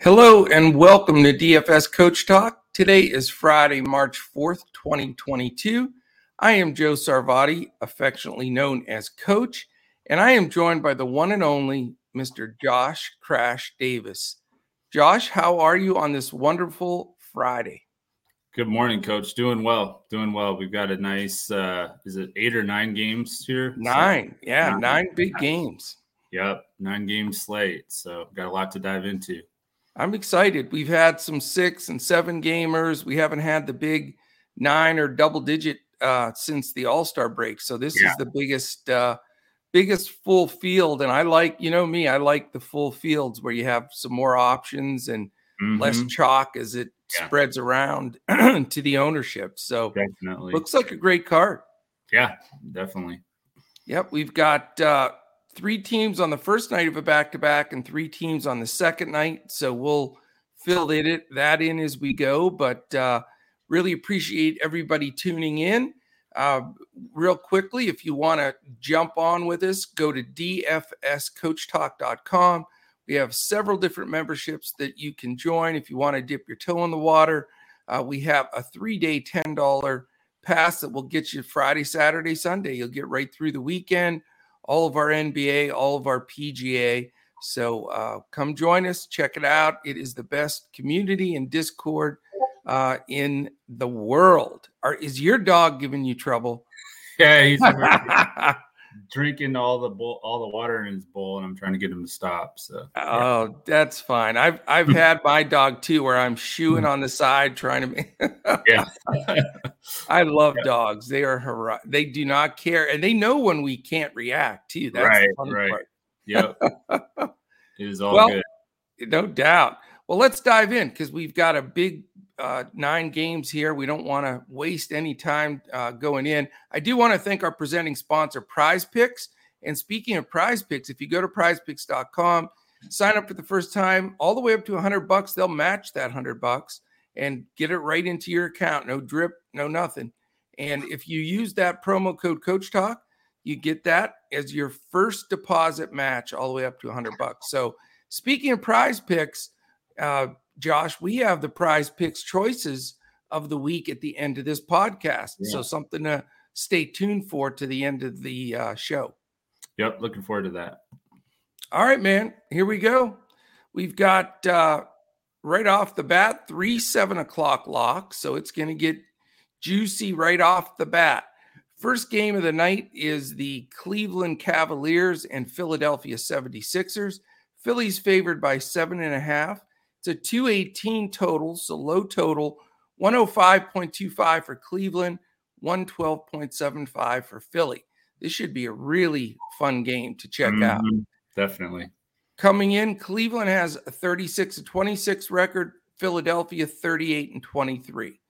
Hello and welcome to DFS Coach Talk. Today is Friday, March 4th, 2022. I am Joe Sarvati, affectionately known as Coach, and I am joined by the one and only Mr. Josh Crash Davis. Josh, how are you on this wonderful Friday? Good morning, Coach. Doing well. Doing well. We've got a nice, uh, is it eight or nine games here? Nine. So, yeah, nine, nine big games. Yep, nine game slate. So got a lot to dive into. I'm excited. We've had some six and seven gamers. We haven't had the big nine or double digit uh, since the All Star break. So this yeah. is the biggest, uh, biggest full field. And I like, you know me, I like the full fields where you have some more options and mm-hmm. less chalk as it yeah. spreads around to the ownership. So definitely looks like a great card. Yeah, definitely. Yep, we've got uh, three teams on the first night of a back to back and three teams on the second night. So we'll fill it, that in as we go. But uh, really appreciate everybody tuning in. Uh, real quickly, if you want to jump on with us, go to dfscoachtalk.com. We have several different memberships that you can join if you want to dip your toe in the water. Uh, we have a three day, $10 pass that will get you Friday, Saturday, Sunday. You'll get right through the weekend all of our NBA, all of our PGA. So uh, come join us, check it out. It is the best community and Discord uh, in the world. Are, is your dog giving you trouble? Yeah, he's drinking all the bowl, all the water in his bowl, and I'm trying to get him to stop. So oh, yeah. that's fine. I've I've had my dog too, where I'm shooing on the side trying to. Make... yeah, I love yeah. dogs. They are hero- they do not care, and they know when we can't react too. That's right, right. Part. Yep, it is all well, good. No doubt. Well, let's dive in because we've got a big uh, nine games here. We don't want to waste any time uh, going in. I do want to thank our presenting sponsor, Prize Picks. And speaking of Prize Picks, if you go to prizepicks.com, sign up for the first time, all the way up to 100 bucks, they'll match that 100 bucks and get it right into your account. No drip, no nothing. And if you use that promo code Coach Talk, you get that as your first deposit match all the way up to 100 bucks. So, speaking of Prize Picks, uh, Josh, we have the prize picks choices of the week at the end of this podcast. Yeah. So something to stay tuned for to the end of the uh, show. Yep, looking forward to that. All right, man. Here we go. We've got uh, right off the bat three seven o'clock locks, so it's going to get juicy right off the bat. First game of the night is the Cleveland Cavaliers and Philadelphia 76ers. Philly's favored by seven and a half. It's a 218 total, so low total, 105.25 for Cleveland, 112.75 for Philly. This should be a really fun game to check mm-hmm. out. Definitely. Coming in, Cleveland has a 36 26 record, Philadelphia 38 and 23.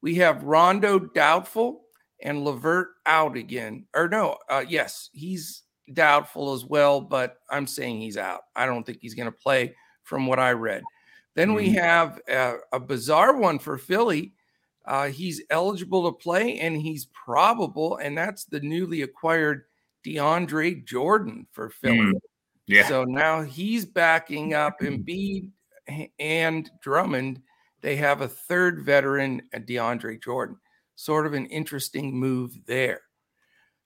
We have Rondo doubtful and LeVert out again. Or no, uh, yes, he's doubtful as well, but I'm saying he's out. I don't think he's going to play from what I read. Then we mm-hmm. have a, a bizarre one for Philly. Uh, he's eligible to play and he's probable, and that's the newly acquired DeAndre Jordan for Philly. Mm, yeah. So now he's backing up Embiid and Drummond. They have a third veteran, DeAndre Jordan. Sort of an interesting move there.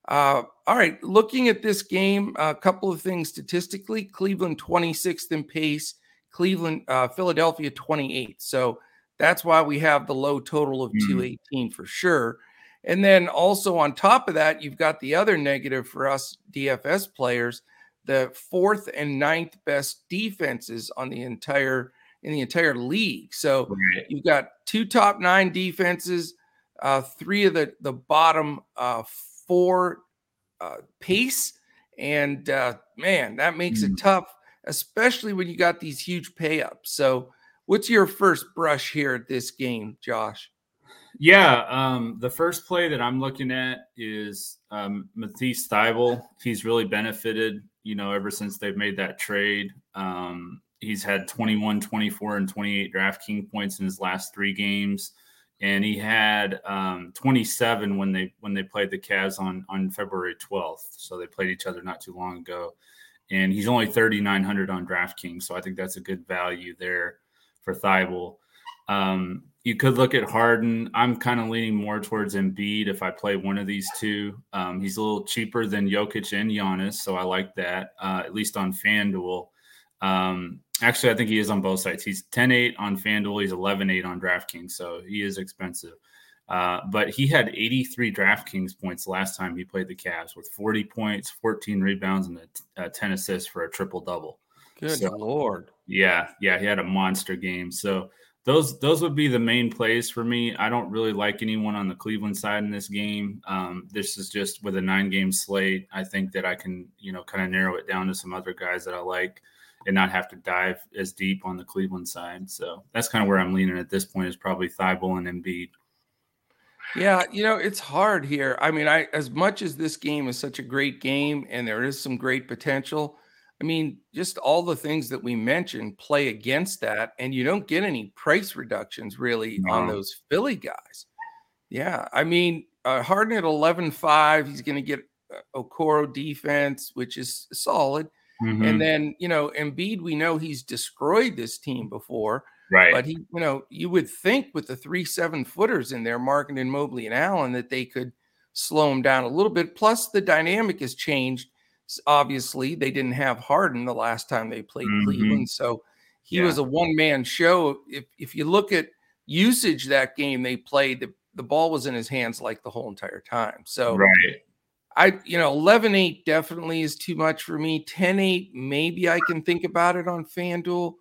Uh, all right, looking at this game, a couple of things statistically Cleveland 26th in pace, Cleveland, uh, Philadelphia 28. So that's why we have the low total of mm. 218 for sure. And then also on top of that, you've got the other negative for us DFS players, the fourth and ninth best defenses on the entire in the entire league. So right. you've got two top nine defenses, uh, three of the the bottom uh, four uh, pace, and uh, man, that makes mm. it tough especially when you got these huge pay ups. So, what's your first brush here at this game, Josh? Yeah, um, the first play that I'm looking at is um, Matisse Thybulle. He's really benefited, you know, ever since they've made that trade. Um, he's had 21, 24, and 28 DraftKings points in his last three games, and he had um, 27 when they when they played the Cavs on on February 12th. So they played each other not too long ago and he's only 3,900 on DraftKings. So I think that's a good value there. for Thybulle. Um, you could look at Harden. I'm kind of leaning more towards Embiid if I play one of these two. Um, he's a little cheaper than Jokic and Giannis, so I like that, uh, at least on FanDuel. Um, actually, I think he is on both sides. He's 10 8 on FanDuel, he's 11 8 on DraftKings, so he is expensive. Uh, but he had 83 DraftKings points last time he played the Cavs with 40 points, 14 rebounds, and a, a 10 assists for a triple double. Good so, Lord. Yeah, yeah, he had a monster game. So those those would be the main plays for me. I don't really like anyone on the Cleveland side in this game. Um, this is just with a nine game slate. I think that I can you know kind of narrow it down to some other guys that I like and not have to dive as deep on the Cleveland side. So that's kind of where I'm leaning at this point is probably Thybulle and Embiid. Yeah, you know, it's hard here. I mean, I as much as this game is such a great game and there is some great potential, I mean, just all the things that we mentioned play against that, and you don't get any price reductions really no. on those Philly guys. Yeah, I mean, uh, Harden at 11-5, he's going to get uh, Okoro defense, which is solid. Mm-hmm. And then, you know, Embiid, we know he's destroyed this team before. Right. But he, you know, you would think with the three seven footers in there, Markkanen, Mobley, and Allen, that they could slow him down a little bit. Plus, the dynamic has changed obviously they didn't have Harden the last time they played mm-hmm. Cleveland, so he yeah. was a one man show. If if you look at usage that game they played, the, the ball was in his hands like the whole entire time. So right. I, you know, 11 8 definitely is too much for me. 10 8, maybe I can think about it on FanDuel.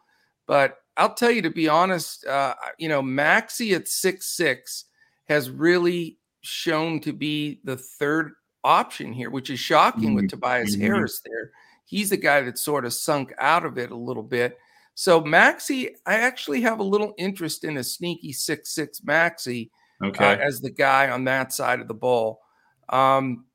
But I'll tell you, to be honest, uh, you know, Maxey at 6 6 has really shown to be the third option here, which is shocking mm-hmm. with Tobias mm-hmm. Harris there. He's the guy that sort of sunk out of it a little bit. So Maxey, I actually have a little interest in a sneaky six six Maxey uh, okay. uh, as the guy on that side of the ball. Um,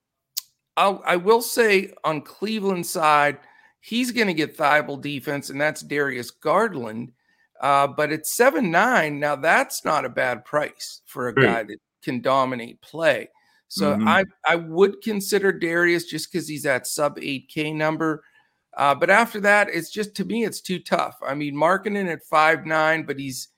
I'll, I will say on Cleveland side, he's going to get Thybulle defense, and that's Darius Garland. Uh, but it's seven nine. Now that's not a bad price for a guy that can dominate play. So mm-hmm. I I would consider Darius just because he's at sub 8K number. Uh, but after that, it's just to me, it's too tough. I mean, Markkanen at five nine, but he's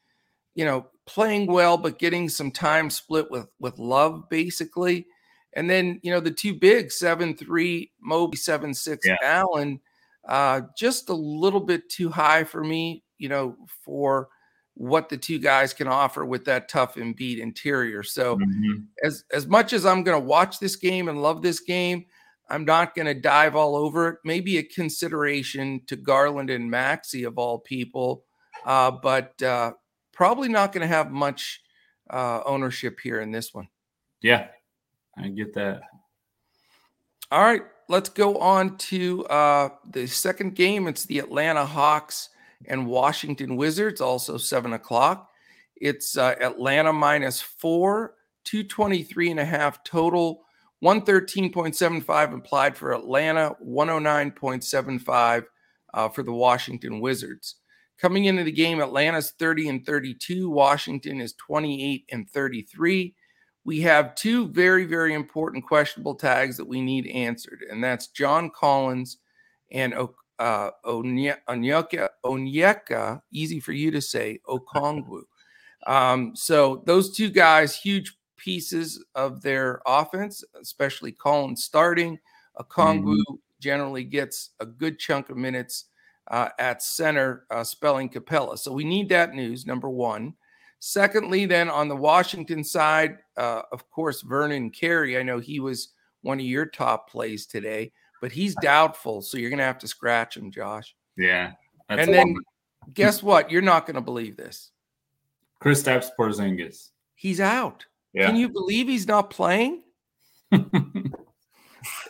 you know playing well, but getting some time split with with Love basically. And then you know the two big seven three Mobley seven six yeah. Allen, uh, just a little bit too high for me. You know for what the two guys can offer with that tough Embiid interior. So mm-hmm. as as much as I'm going to watch this game and love this game, I'm not going to dive all over it. Maybe a consideration to Garland and Maxey of all people, uh, but uh, probably not going to have much uh, ownership here in this one. Yeah, I get that. All right, let's go on to uh, the second game. It's the Atlanta Hawks and Washington Wizards, also seven o'clock. It's uh, Atlanta minus four, 223 and a half total, 113.75 implied for Atlanta, 109.75 uh, for the Washington Wizards. Coming into the game, Atlanta's 30 and 32, Washington is 28 and 33. We have two very, very important questionable tags that we need answered, and that's John Collins and uh, Onyeka, Onyeka, easy for you to say, Okongwu. Um, so those two guys, huge pieces of their offense, especially Collins starting. Okongwu mm-hmm. generally gets a good chunk of minutes uh, at center, uh, spelling Capella. So we need that news, number one. Secondly, then on the Washington side, uh, of course, Vernon Carey. I know he was one of your top plays today but he's doubtful. So you're going to have to scratch him, Josh. Yeah. and then guess what? You're not going to believe this. Chris Kristaps Porzingis. He's out. Yeah. Can you believe he's not playing?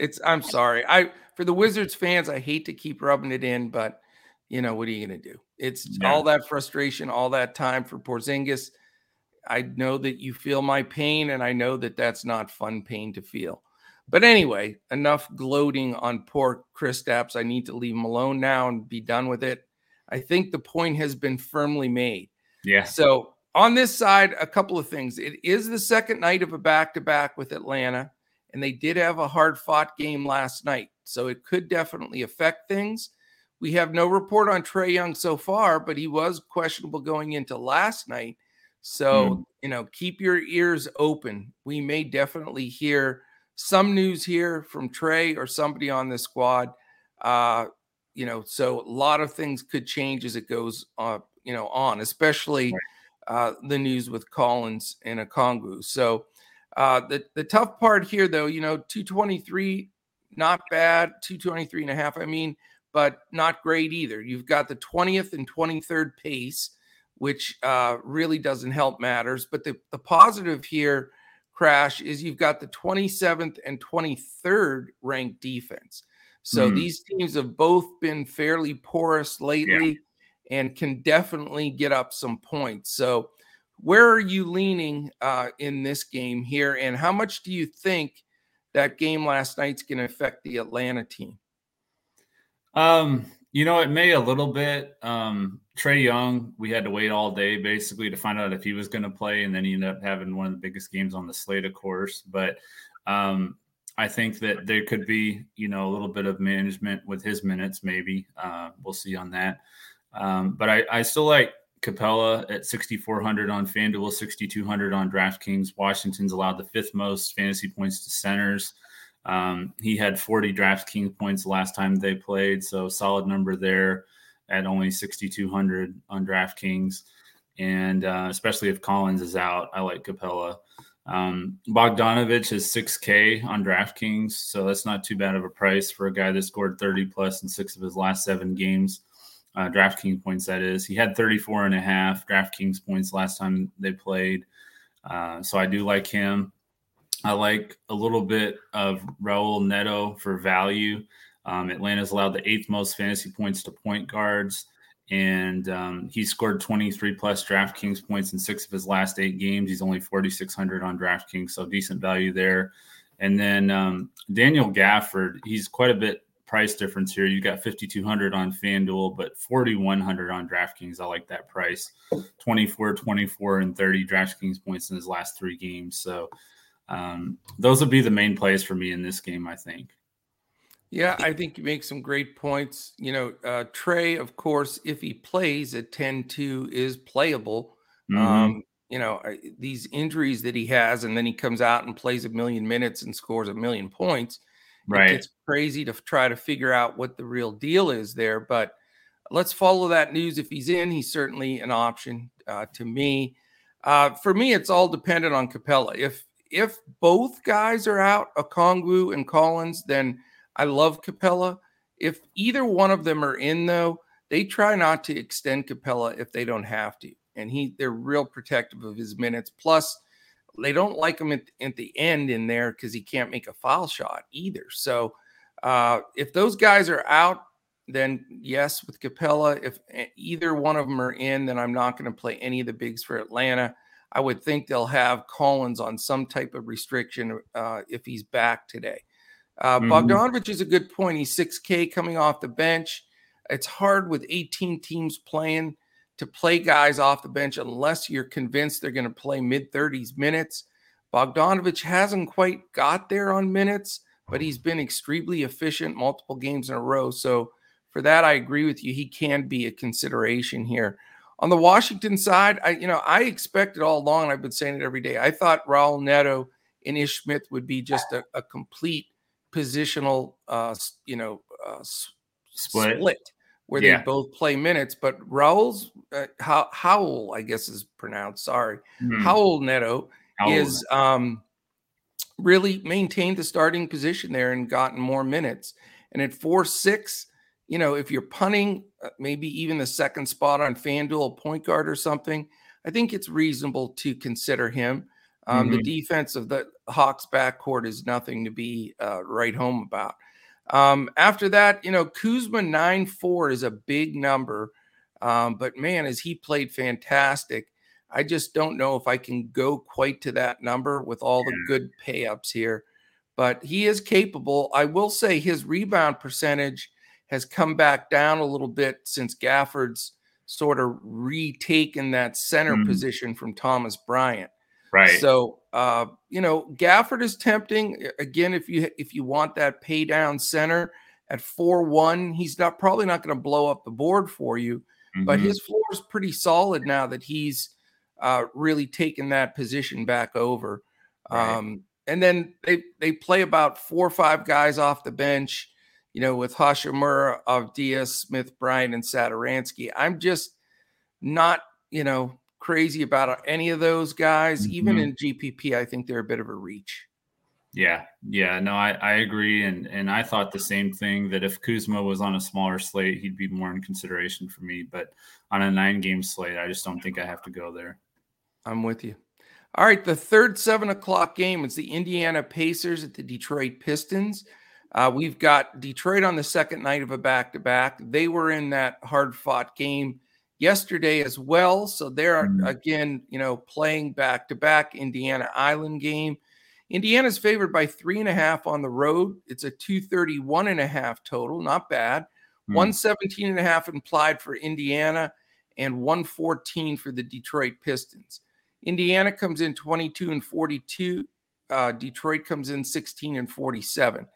it's I'm sorry. I for the Wizards fans, I hate to keep rubbing it in, but you know, what are you going to do? It's yeah. all that frustration, all that time for Porzingis. I know that you feel my pain and I know that that's not fun pain to feel. But anyway, enough gloating on poor Kristaps. I need to leave him alone now and be done with it. I think the point has been firmly made. Yeah. So on this side, a couple of things. It is the second night of a back to back with Atlanta, and they did have a hard fought game last night. So it could definitely affect things. we have no report on Trae Young so far, but he was questionable going into last night. So, mm. you know, keep your ears open. We may definitely hear some news here from Trae or somebody on the squad. Uh, you know, so a lot of things could change as it goes uh, you know, on, especially uh, the news with Collins and Okongwu. So uh, the, the tough part here, though, you know, 223, not bad, 223 and a half, I mean, but not great either. You've got the 20th and 23rd pace, which uh, really doesn't help matters. But the, the positive here, Crash, is you've got the 27th and 23rd ranked defense. So mm. these teams have both been fairly porous lately yeah. and can definitely get up some points. So, where are you leaning uh, in this game here? And how much do you think that game last night's going to affect the Atlanta team? Um, you know, it may a little bit. Um, Trae Young, we had to wait all day basically to find out if he was going to play, and then he ended up having one of the biggest games on the slate, of course. But um, I think that there could be, you know, a little bit of management with his minutes, maybe. Uh, we'll see on that. Um, but I, I still like Capella at 6,400 on FanDuel, 6,200 on DraftKings. Washington's allowed the fifth most fantasy points to centers. Um, he had 40 DraftKings points last time they played, so solid number there at only 6,200 on DraftKings. And uh, especially if Collins is out, I like Capella. Um, Bogdanovich is 6K on DraftKings, so that's not too bad of a price for a guy that scored 30 plus in six of his last seven games. Uh, DraftKings points, that is. He had 34 and a half DraftKings points last time they played. Uh, so I do like him. I like a little bit of Raul Neto for value. Um, Atlanta's allowed the eighth most fantasy points to point guards, and um, he scored 23 plus DraftKings points in six of his last eight games. He's only 4,600 on DraftKings, so decent value there. And then um, Daniel Gafford, he's quite a bit price difference here. You've got 5,200 on FanDuel, but 4,100 on DraftKings. I like that price 24, 24, and 30 DraftKings points in his last three games. So, um, those would be the main plays for me in this game, I think. Yeah, I think you make some great points. You know, uh, Trae, of course, if he plays at 10 2, is playable. Mm-hmm. Um, you know, these injuries that he has, and then he comes out and plays a million minutes and scores a million points. Right. It's crazy to try to figure out what the real deal is there. But let's follow that news. If he's in, he's certainly an option uh, to me. Uh, for me, it's all dependent on Capella. If if both guys are out, Okongwu and Collins, then I love Capella. If either one of them are in, though, they try not to extend Capella if they don't have to. And he they're real protective of his minutes. Plus, they don't like him at, at the end in there because he can't make a foul shot either. So uh, if those guys are out, then yes, with Capella. If either one of them are in, then I'm not going to play any of the bigs for Atlanta. I would think they'll have Collins on some type of restriction uh, if he's back today. Uh, mm-hmm. Bogdanovich is a good point. He's 6K coming off the bench. It's hard with 18 teams playing to play guys off the bench unless you're convinced they're going to play mid 30s minutes. Bogdanovich hasn't quite got there on minutes, but he's been extremely efficient multiple games in a row. So for that, I agree with you. He can be a consideration here. On the Washington side, I you know I expected all along, and I've been saying it every day. I thought Raul Neto and Ish Smith would be just a, a complete positional, uh, you know, uh, split. split where yeah. they both play minutes. But Raul's uh, How, Howell, I guess is pronounced. Sorry, mm-hmm. Howell Neto Howell. is um, really maintained the starting position there and gotten more minutes. And at four six, you know, if you're punting, uh, maybe even the second spot on FanDuel, point guard or something, I think it's reasonable to consider him. Um, mm-hmm. The defense of the Hawks backcourt is nothing to be uh, right home about. Um, after that, you know, Kuzma 9 4 is a big number. Um, but man, has he played fantastic. I just don't know if I can go quite to that number with all the good pay ups here. But he is capable. I will say his rebound percentage has come back down a little bit since Gafford's sort of retaken that center mm-hmm. position from Thomas Bryant. Right. So, uh, you know, Gafford is tempting again if you if you want that pay down center at 4 1. He's not probably not going to blow up the board for you, mm-hmm. but his floor is pretty solid now that he's uh, really taken that position back over. Right. Um, and then they, they play about four or five guys off the bench, you know, with Hachimura, Avdija, Smith, Bryant, and Satoransky. I'm just not, you know, crazy about any of those guys. Mm-hmm. Even in GPP, I think they're a bit of a reach. Yeah, yeah, no, I, I agree, and and I thought the same thing that if Kuzma was on a smaller slate, he'd be more in consideration for me. But on a nine game slate, I just don't think I have to go there. I'm with you. All right, the third seven o'clock game is the Indiana Pacers at the Detroit Pistons. Uh, we've got Detroit on the second night of a back to back. They were in that hard fought game yesterday as well. So they're mm-hmm. again, you know, playing back to back Indiana Island game. Indiana's favored by three and a half on the road. It's a 231 and a half total, not bad. Mm-hmm. 117 and a half implied for Indiana and 114 for the Detroit Pistons. Indiana comes in 22 and 42. Uh, Detroit comes in 16 and 47.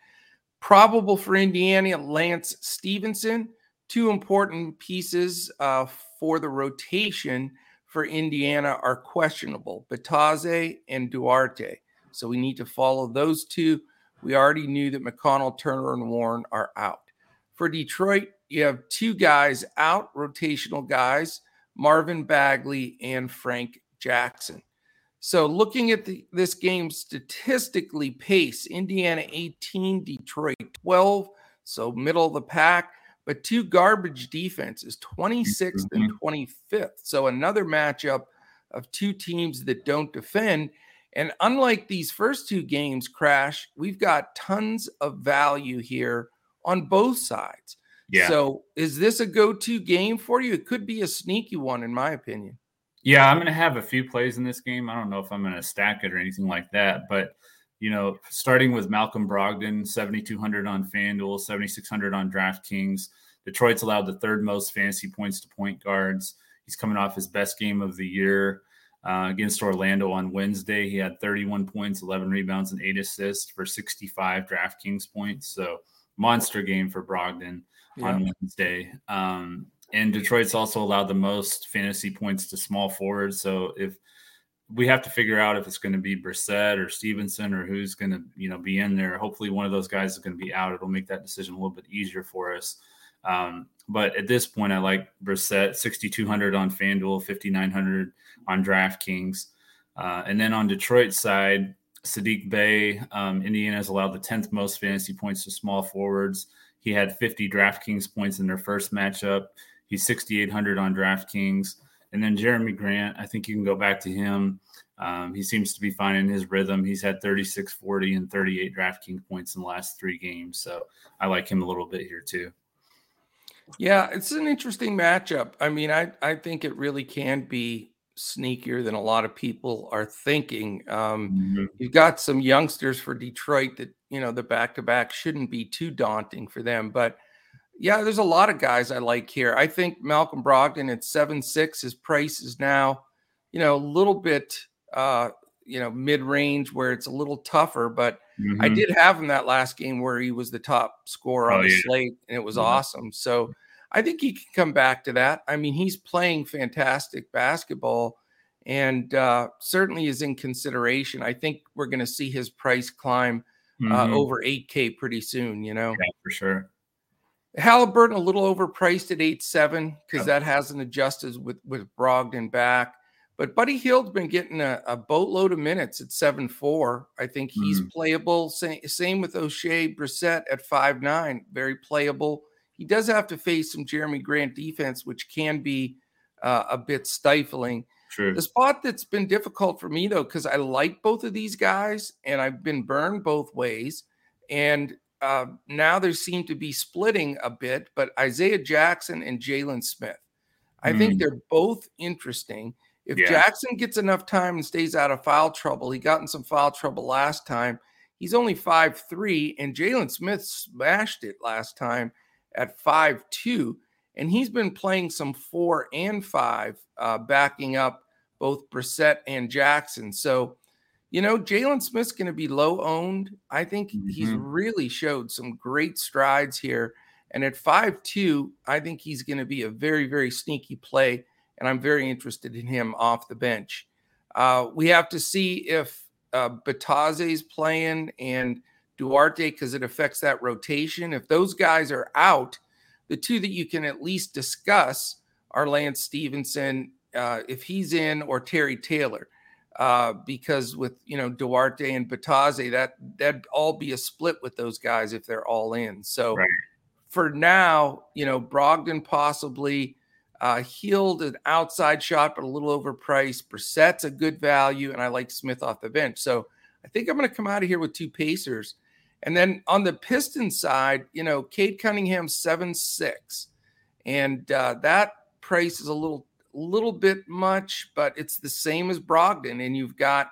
Probable for Indiana, Lance Stephenson. Two important pieces uh, for the rotation for Indiana are questionable Bitadze and Duarte. So we need to follow those two. We already knew that McConnell, Turner, and Warren are out. For Detroit, you have two guys out, rotational guys Marvin Bagley and Frank Jackson. So looking at the, this game statistically, pace Indiana 18, Detroit 12, so middle of the pack, but two garbage defenses, 26th and 25th. Mm-hmm. So another matchup of two teams that don't defend. And unlike these first two games, Crash, we've got tons of value here on both sides. Yeah. So is this a go-to game for you? It could be a sneaky one, in my opinion. Yeah, I'm going to have a few plays in this game. I don't know if I'm going to stack it or anything like that, but you know, starting with Malcolm Brogdon, 7,200 on FanDuel, 7,600 on DraftKings. Detroit's allowed the third most fantasy points to point guards. He's coming off his best game of the year uh, against Orlando on Wednesday. He had 31 points, 11 rebounds, and eight assists for 65 DraftKings points. So monster game for Brogdon yeah. on Wednesday. Um, and Detroit's also allowed the most fantasy points to small forwards. So if we have to figure out if it's going to be Brissett or Stephenson or who's going to, you know, be in there. Hopefully, one of those guys is going to be out. It'll make that decision a little bit easier for us. Um, but at this point, I like Brissett, 6,200 on FanDuel, 5,900 on DraftKings. Uh, and then on Detroit side, Saddiq Bey, um, Indiana has allowed the 10th most fantasy points to small forwards. He had 50 DraftKings points in their first matchup. He's 6,800 on DraftKings. And then Jerami Grant, I think you can go back to him. Um, he seems to be finding his rhythm. He's had 36, 40, and 38 DraftKings points in the last three games. So I like him a little bit here too. Yeah, it's an interesting matchup. I mean, I, I think it really can be sneakier than a lot of people are thinking. Um, mm-hmm. You've got some youngsters for Detroit that, you know, the back to back shouldn't be too daunting for them. But yeah, there's a lot of guys I like here. I think Malcolm Brogdon at seven six, his price is now, you know, a little bit, uh, you know, mid range where it's a little tougher. But mm-hmm. I did have him that last game where he was the top scorer on oh, the yeah. slate, and it was yeah. awesome. So I think he can come back to that. I mean, he's playing fantastic basketball, and uh, certainly is in consideration. I think we're going to see his price climb uh, mm-hmm. over 8K pretty soon. You know, yeah, for sure. Halliburton a little overpriced at eight seven because that hasn't adjusted with with Brogdon back. But Buddy Hield's been getting a, a boatload of minutes at seven four. I think he's mm-hmm. playable. Same, same with Oshae Brissett at five nine, very playable. He does have to face some Jerami Grant defense, which can be uh, a bit stifling. True. The spot that's been difficult for me though, because I like both of these guys and I've been burned both ways. And uh, now there seem to be splitting a bit, but Isaiah Jackson and Jalen Smith. I mm. think they're both interesting. If yeah. Jackson gets enough time and stays out of foul trouble, he got in some foul trouble last time. He's only five three, and Jalen Smith smashed it last time at five two, and he's been playing some four and five, uh, backing up both Brissett and Jackson. So you know, Jalen Smith's going to be low owned. I think mm-hmm. he's really showed some great strides here. And at five two, I think he's going to be a very, very sneaky play. And I'm very interested in him off the bench. Uh, we have to see if uh, is playing and Duarte because it affects that rotation. If those guys are out, the two that you can at least discuss are Lance Stephenson, uh, if he's in, or Terry Taylor. Uh, because with you know Duarte and Bitadze, that that'd all be a split with those guys if they're all in. So right. for now, you know Brogdon possibly uh, Hield an outside shot, but a little overpriced. Brissett's a good value, and I like Smith off the bench. So I think I'm going to come out of here with two Pacers. And then on the Piston side, you know, Cade Cunningham seven six, and uh, that price is a little little bit much, but it's the same as Brogdon, and you've got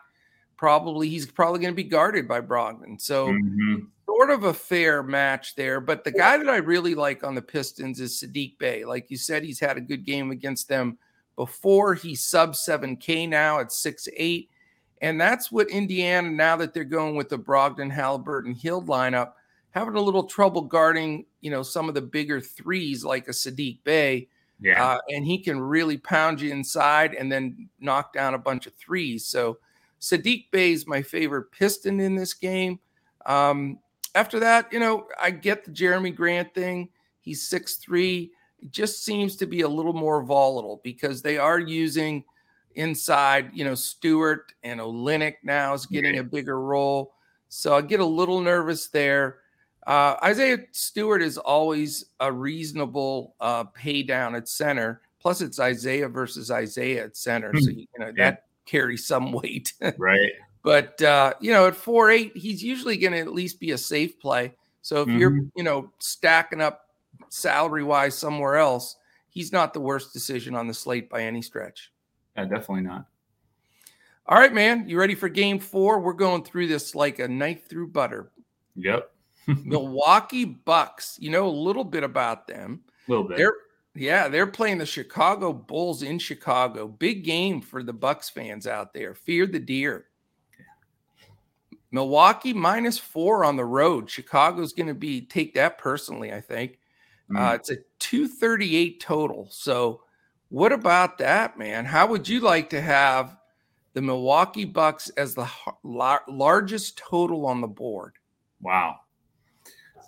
probably he's probably going to be guarded by Brogdon. So mm-hmm. sort of a fair match there. But the guy that I really like on the Pistons is Saddiq Bey. Like you said, he's had a good game against them before. He's sub 7K now at six eight. And that's what Indiana, now that they're going with the Brogdon, Halliburton, Hield lineup, having a little trouble guarding, you know, some of the bigger threes like a Saddiq Bey yeah. Uh, and he can really pound you inside and then knock down a bunch of threes. So Saddiq Bey is my favorite piston in this game. Um, after that, you know, I get the Jerami Grant thing. He's six three. It just seems to be a little more volatile because they are using inside, you know, Stewart and Olynyk now is getting yeah. a bigger role. So I get a little nervous there. Uh, Isaiah Stewart is always a reasonable uh, pay down at center. Plus, it's Isaiah versus Isaiah at center, so hmm. you know yeah. that carries some weight, right? But uh, you know, at four eight, he's usually going to at least be a safe play. So if mm-hmm. you're you know stacking up salary wise somewhere else, he's not the worst decision on the slate by any stretch. Yeah, definitely not. All right, man, you ready for game four? We're going through this like a knife through butter. Yep. Milwaukee Bucks. You know a little bit about them. A little bit. They're yeah, they're playing the Chicago Bulls in Chicago. Big game for the Bucks fans out there. Fear the deer. Milwaukee minus four on the road. Chicago's going to be take that personally. I think mm. uh, it's a two thirty eight total. So, what about that, man? How would you like to have the Milwaukee Bucks as the largest total on the board? Wow,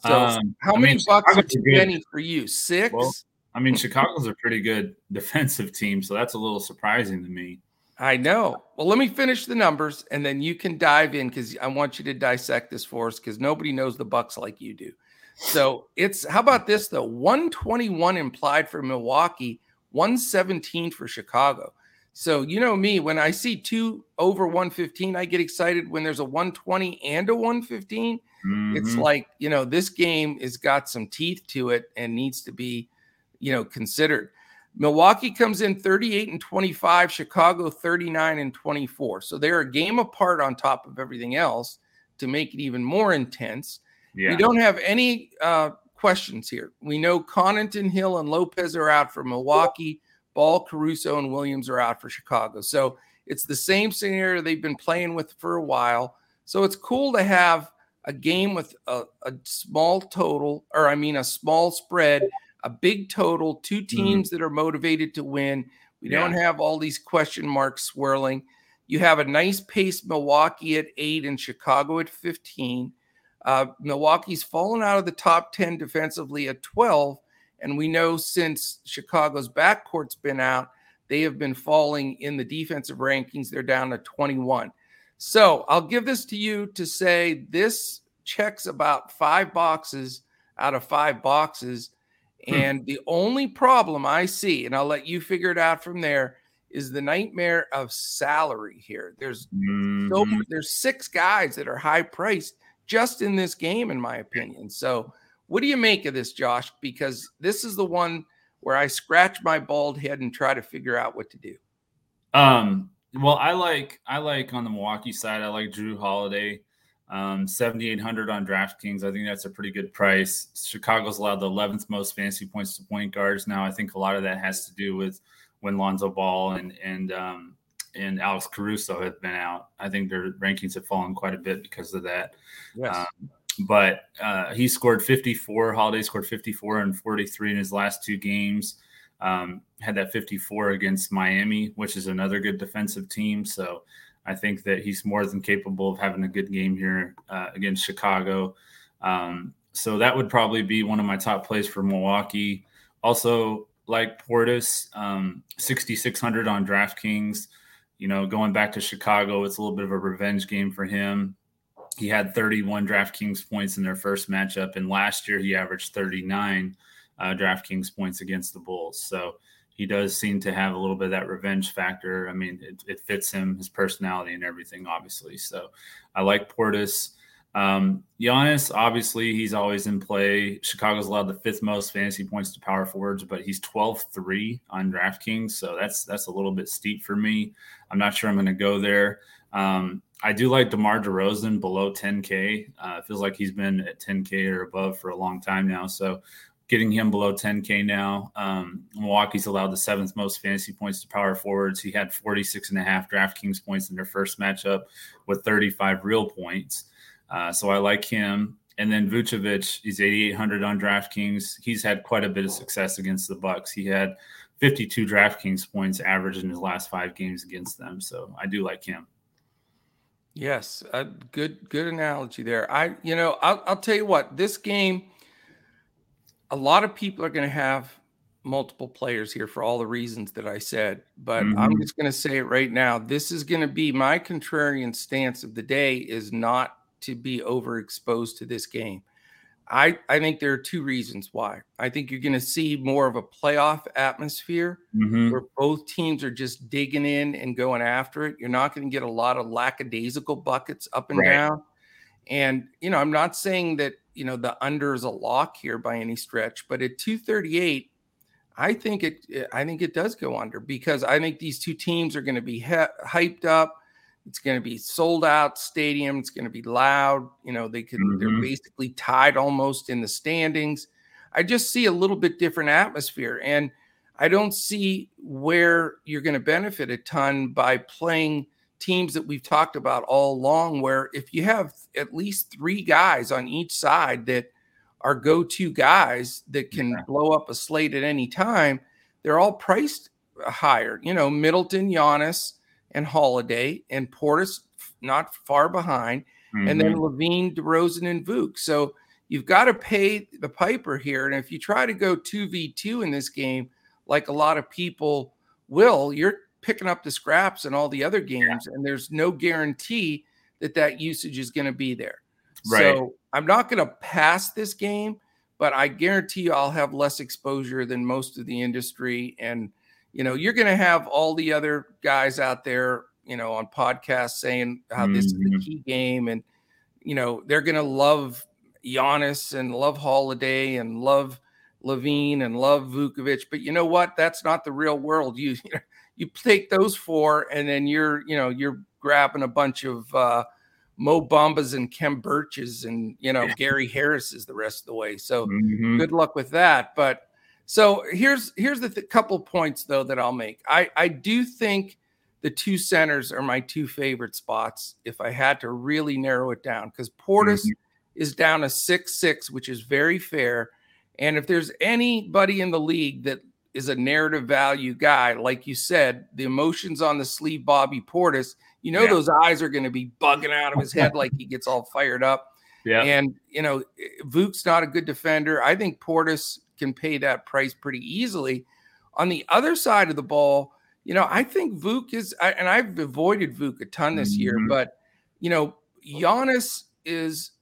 so um, how I many mean, bucks are too many for you? Six? Well, I mean, Chicago's a pretty good defensive team, so that's a little surprising to me. I know. Well, let me finish the numbers and then you can dive in because I want you to dissect this for us because nobody knows the Bucks like you do. So it's how about this though? 121 implied for Milwaukee, 117 for Chicago. So you know me, when I see two over 115, I get excited when there's a 120 and a 115. Mm-hmm. It's like, you know, this game has got some teeth to it and needs to be, you know, considered. Milwaukee comes in 38 and 25, Chicago 39 and 24. So they're a game apart on top of everything else to make it even more intense. Yeah. We don't have any uh, questions here. We know Connaughton, Hill, and Lopez are out for Milwaukee. Ball, Caruso, and Williams are out for Chicago. So it's the same scenario they've been playing with for a while. So it's cool to have a game with a, a, small total, or I mean, a small spread, a big total, two mm-hmm. teams mm-hmm. that are motivated to win. We yeah. don't have all these question marks swirling. You have a nice pace Milwaukee at eight and Chicago at 15. Uh, Milwaukee's fallen out of the top 10 defensively at 12. And we know since Chicago's backcourt's been out, they have been falling in the defensive rankings. They're down to 21. So I'll give this to you to say this checks about five boxes out of five boxes. Hmm. And the only problem I see, and I'll let you figure it out from there, is the nightmare of salary here. There's mm-hmm. so there's six guys that are high priced just in this game, in my opinion. So what do you make of this, Josh? Because this is the one where I scratch my bald head and try to figure out what to do. Um, well, I like I like on the Milwaukee side. I like Jrue Holiday, um, seventy eight hundred on DraftKings. I think that's a pretty good price. Chicago's allowed the eleventh most fantasy points to point guards now. I think a lot of that has to do with when Lonzo Ball and and um, and Alex Caruso have been out. I think their rankings have fallen quite a bit because of that. Yes. Um, but uh, he scored 54. Holiday scored 54 and 43 in his last two games. Um, had that 54 against Miami, which is another good defensive team. So I think that he's more than capable of having a good game here uh, against Chicago. Um, so that would probably be one of my top plays for Milwaukee. Also, like Portis, um, 6,600 on DraftKings. You know, going back to Chicago, it's a little bit of a revenge game for him. He had 31 DraftKings points in their first matchup, and last year he averaged 39 uh, DraftKings points against the Bulls. So he does seem to have a little bit of that revenge factor. I mean, it, it fits him, his personality, and everything, obviously. So I like Portis. Um, Giannis, obviously, he's always in play. Chicago's allowed the fifth most fantasy points to power forwards, but he's 12-3 on DraftKings, so that's that's a little bit steep for me. I'm not sure I'm going to go there. Um, I do like DeMar DeRozan below 10K. Uh, feels like he's been at 10K or above for a long time now. So getting him below 10K now. Um, Milwaukee's allowed the seventh most fantasy points to power forwards. He had 46 and a half DraftKings points in their first matchup with 35 real points. Uh, so I like him. And then Vucevic, he's 8,800 on DraftKings. He's had quite a bit of success against the Bucks. He had 52 DraftKings points average in his last five games against them. So I do like him. Yes, a good good analogy there. I you know I'll I'll tell you what this game. A lot of people are going to have multiple players here for all the reasons that I said, but mm-hmm. I'm just going to say it right now. This is going to be my contrarian stance of the day. Is not to be overexposed to this game. I, I think there are two reasons why. I think you're going to see more of a playoff atmosphere mm-hmm. where both teams are just digging in and going after it. You're not going to get a lot of lackadaisical buckets up and right. down. And, you know, I'm not saying that, you know, the under is a lock here by any stretch, but at 238, I think it, I think it does go under because I think these two teams are going to be he- hyped up. It's going to be sold out stadium. It's going to be loud. You know, they can mm-hmm. they're basically tied almost in the standings. I just see a little bit different atmosphere and I don't see where you're going to benefit a ton by playing teams that we've talked about all along where if you have at least 3 guys on each side that are go-to guys that can yeah. blow up a slate at any time, they're all priced higher. You know, Middleton, Giannis, and Holiday, and Portis not far behind, mm-hmm. and then mm-hmm. LaVine, DeRozan, and Vuk. So you've got to pay the piper here. And if you try to go 2v2 in this game, like a lot of people will, you're picking up the scraps in all the other games, yeah. and there's no guarantee that that usage is going to be there. Right. So I'm not going to pass this game, but I guarantee you I'll have less exposure than most of the industry. And you know, you're going to have all the other guys out there, you know, on podcasts saying how mm-hmm. this is the mm-hmm. key game, and you know, they're going to love Giannis and love Holiday and love LaVine and love Vucevic. But you know what? That's not the real world. You you take those four, and then you're you know you're grabbing a bunch of uh, Mo Bambas and Khem Birches and you know Gary Harris is the rest of the way. So mm-hmm. good luck with that. But so here's here's the th- couple points though that I'll make. I I do think the two centers are my two favorite spots if I had to really narrow it down because Portis mm-hmm. is down a six six, which is very fair. And if there's anybody in the league that is a narrative value guy, like you said, the emotions on the sleeve, Bobby Portis, you know, yeah. those eyes are going to be bugging out of his head like he gets all fired up. Yeah. And, you know, Vuk's not a good defender. I think Portis can pay that price pretty easily. On the other side of the ball, you know, I think Vuk is, and I've avoided Vuk a ton this mm-hmm. year, but, you know, Giannis is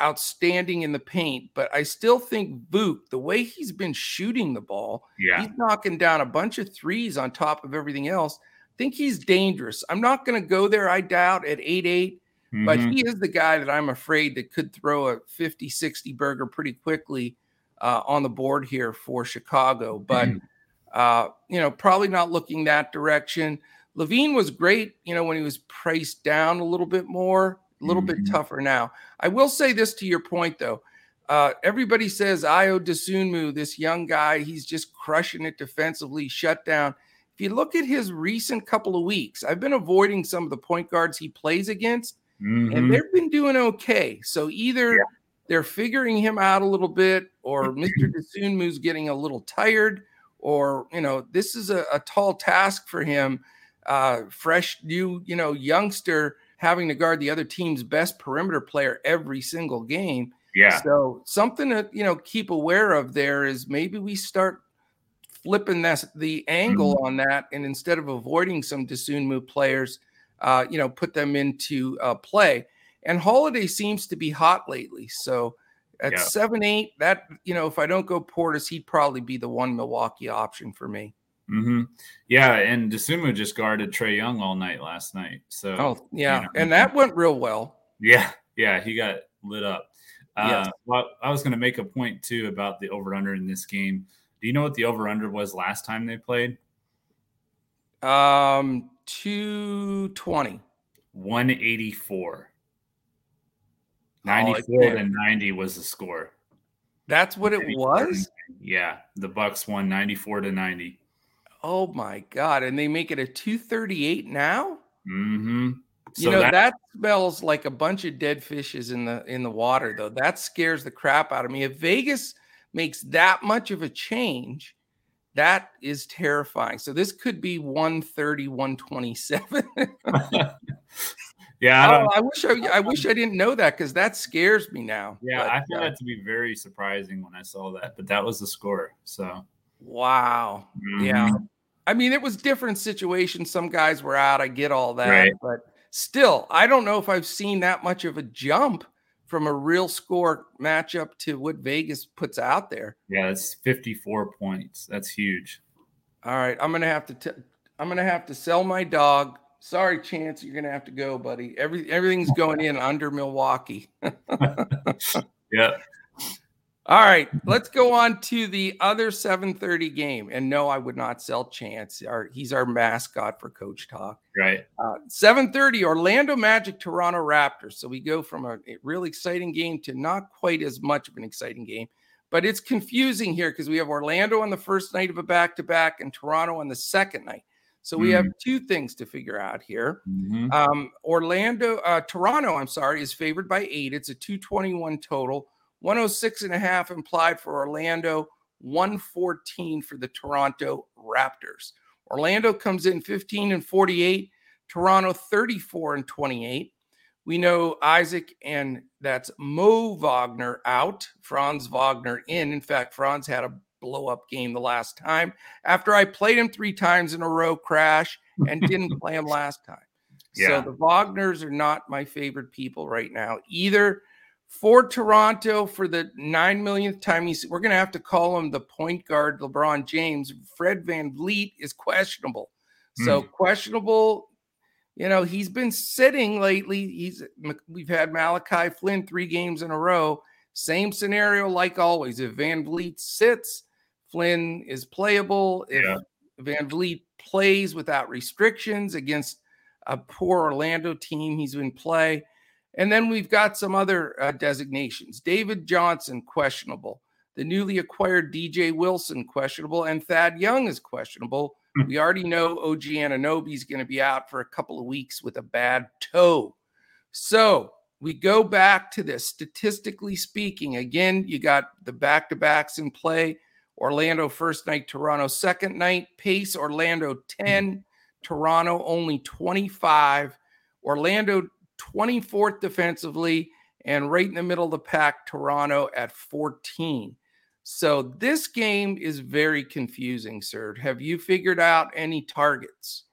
outstanding in the paint, but I still think Vuk, the way he's been shooting the ball, yeah. he's knocking down a bunch of threes on top of everything else. I think he's dangerous. I'm not going to go there, I doubt, at 8 8, mm-hmm. but he is the guy that I'm afraid that could throw a 50 60 burger pretty quickly uh, on the board here for Chicago. But, mm-hmm. uh, you know, probably not looking that direction. LaVine was great, you know, when he was priced down a little bit more, a little mm-hmm. bit tougher now. I will say this to your point, though. Uh, everybody says Ayo Dosunmu, this young guy, he's just crushing it defensively, shut down. if you look at his recent couple of weeks, I've been avoiding some of the point guards he plays against, mm-hmm. and they've been doing okay. So either yeah. they're figuring him out a little bit, or Mr. Dosunmu's getting a little tired, or you know, this is a, a tall task for him. Uh, fresh new, you know, youngster having to guard the other team's best perimeter player every single game. Yeah. So something to you know keep aware of there is maybe we start flipping this, the angle mm-hmm. on that, and instead of avoiding some Dosunmu players, uh, you know, put them into uh, play. And Holiday seems to be hot lately, so at yeah. seven eight, that you know, if I don't go Portis, he'd probably be the one Milwaukee option for me. Mm-hmm. Yeah, and Dosunmu just guarded Trae Young all night last night. So, oh yeah, you know, and that went real well. Yeah, yeah, he got lit up. Uh, yes. well, I was going to make a point too about the over under in this game. Do you know what the over under was last time they played? Um, 220. 184. 94 oh, to 90 was the score. That's what it was? Yeah, the Bucks won 94 to 90. Oh my god, and they make it a 238 now? Mhm. So you know that, that, smells like a bunch of dead fishes in the in the water though. That scares the crap out of me. If Vegas makes that much of a change, that is terrifying. So this could be 130, 127. yeah, I, oh, I, wish I, I wish I didn't know that because that scares me now. Yeah, but, I found uh, that to be very surprising when I saw that, but that was the score. So wow, mm-hmm. yeah. I mean, it was different situations. Some guys were out. I get all that, right. but still, I don't know if I've seen that much of a jump from a real score matchup to what Vegas puts out there. Yeah, it's 54 points. That's huge. All right, I'm gonna have to. T- I'm gonna have to sell my dog. Sorry, Chance, you're gonna have to go, buddy. Every everything's going in under Milwaukee. yeah. All right, let's go on to the other 7:30 game. And no, I would not sell Chance. Our, he's our mascot for Coach Talk. Right. Uh, 7:30 Orlando Magic Toronto Raptors. So we go from a, a real exciting game to not quite as much of an exciting game, but it's confusing here because we have Orlando on the first night of a back-to-back and Toronto on the second night. So we mm have two things to figure out here. Mm-hmm. Um, Orlando, uh, Toronto, I'm sorry, is favored by eight. It's a 221 total. 106 and a half implied for Orlando, 114 for the Toronto Raptors. Orlando comes in 15 and 48, Toronto 34 and 28. We know Isaac and that's Mo Wagner out, Franz Wagner in. In fact, Franz had a blow up game the last time after I played him three times in a row, crash, and didn't play him last time. Yeah. So the Wagners are not my favorite people right now either for Toronto for the nine millionth time. He's, we're going to have to call him the point guard, LeBron James. Fred Van VanVleet is questionable. So mm. questionable. You know, he's been sitting lately. He's we've had Malachi Flynn three games in a row. Same scenario like always. If Van VanVleet sits, Flynn is playable. If yeah. VanVleet plays without restrictions against a poor Orlando team, he's in play. And then we've got some other uh, designations. David Johnson, questionable. The newly acquired DJ Wilson, questionable. And Thad Young is questionable. Mm-hmm. We already know OG Anunoby is going to be out for a couple of weeks with a bad toe. So we go back to this. Statistically speaking, again, you got the back to backs in play. Orlando first night, Toronto second night. Pace Orlando 10, mm-hmm. Toronto only 25. Orlando 24th defensively, and right in the middle of the pack, Toronto at 14. So this game is very confusing, sir. Have you figured out any targets?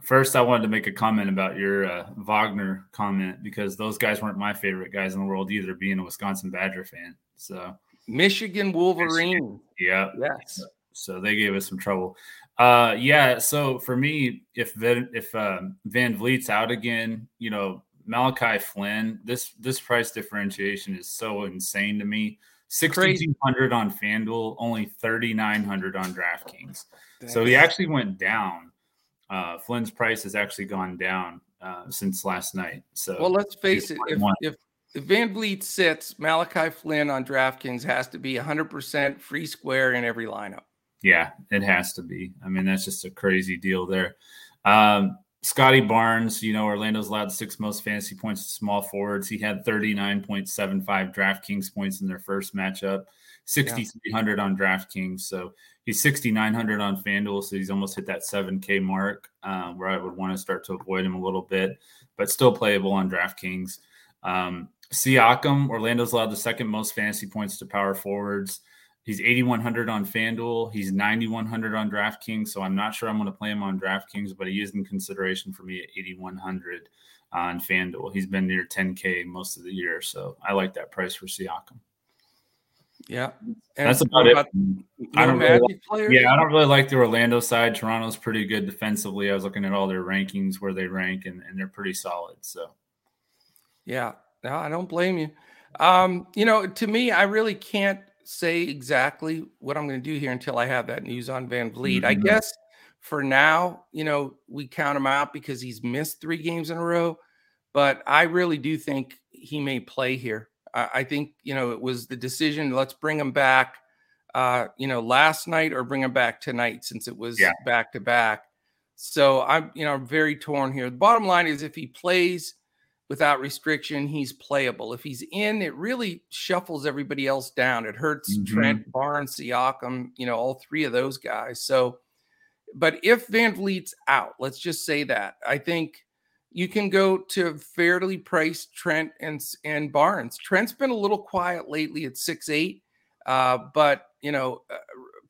First, I wanted to make a comment about your uh, Wagner comment because those guys weren't my favorite guys in the world either, being a Wisconsin Badger fan. So Michigan Wolverine. Yeah. Yes. So they gave us some trouble. Uh, yeah. So for me, if Van, if uh, VanVleet's out again, you know, Malachi Flynn, this this price differentiation is so insane to me. Sixteen hundred on FanDuel, only thirty nine hundred on DraftKings. So he actually went down. Uh, Flynn's price has actually gone down uh, since last night. So well, let's face it. If, if, if VanVleet sits, Malachi Flynn on DraftKings has to be 100% free square in every lineup. Yeah, it has to be. I mean, that's just a crazy deal there. Um, Scottie Barnes, you know, Orlando's allowed six most fantasy points to small forwards. He had 39.75 DraftKings points in their first matchup, 6,300 yeah. on DraftKings. So he's 6,900 on FanDuel. So he's almost hit that 7K mark um, where I would want to start to avoid him a little bit, but still playable on DraftKings. Um, Siakam, Orlando's allowed the second most fantasy points to power forwards. He's 8,100 on FanDuel. He's 9,100 on DraftKings. So I'm not sure I'm going to play him on DraftKings, but he is in consideration for me at 8,100 on FanDuel. He's been near 10K most of the year. So I like that price for Siakam. Yeah. And That's about, about it. I don't really like, yeah, I don't really like the Orlando side. Toronto's pretty good defensively. I was looking at all their rankings where they rank, and, and they're pretty solid. So, yeah, no, I don't blame you. Um, you know, to me, I really can't say exactly what I'm going to do here until I have that news on VanVleet. Mm-hmm. I guess for now, you know, we count him out because he's missed three games in a row, but I really do think he may play here. I, I think, you know, it was the decision let's bring him back, uh, you know, last night or bring him back tonight since it was back to back. So I'm, you know, I'm very torn here. The bottom line is if he plays, without restriction, he's playable. If he's in, it really shuffles everybody else down. It hurts mm-hmm. Trent, Barnes, Siakam, you know, all three of those guys. So, but if VanVleet's out, let's just say that, I think you can go to fairly priced Trent and and Barnes. Trent's been a little quiet lately at six eight, uh, but you know, uh,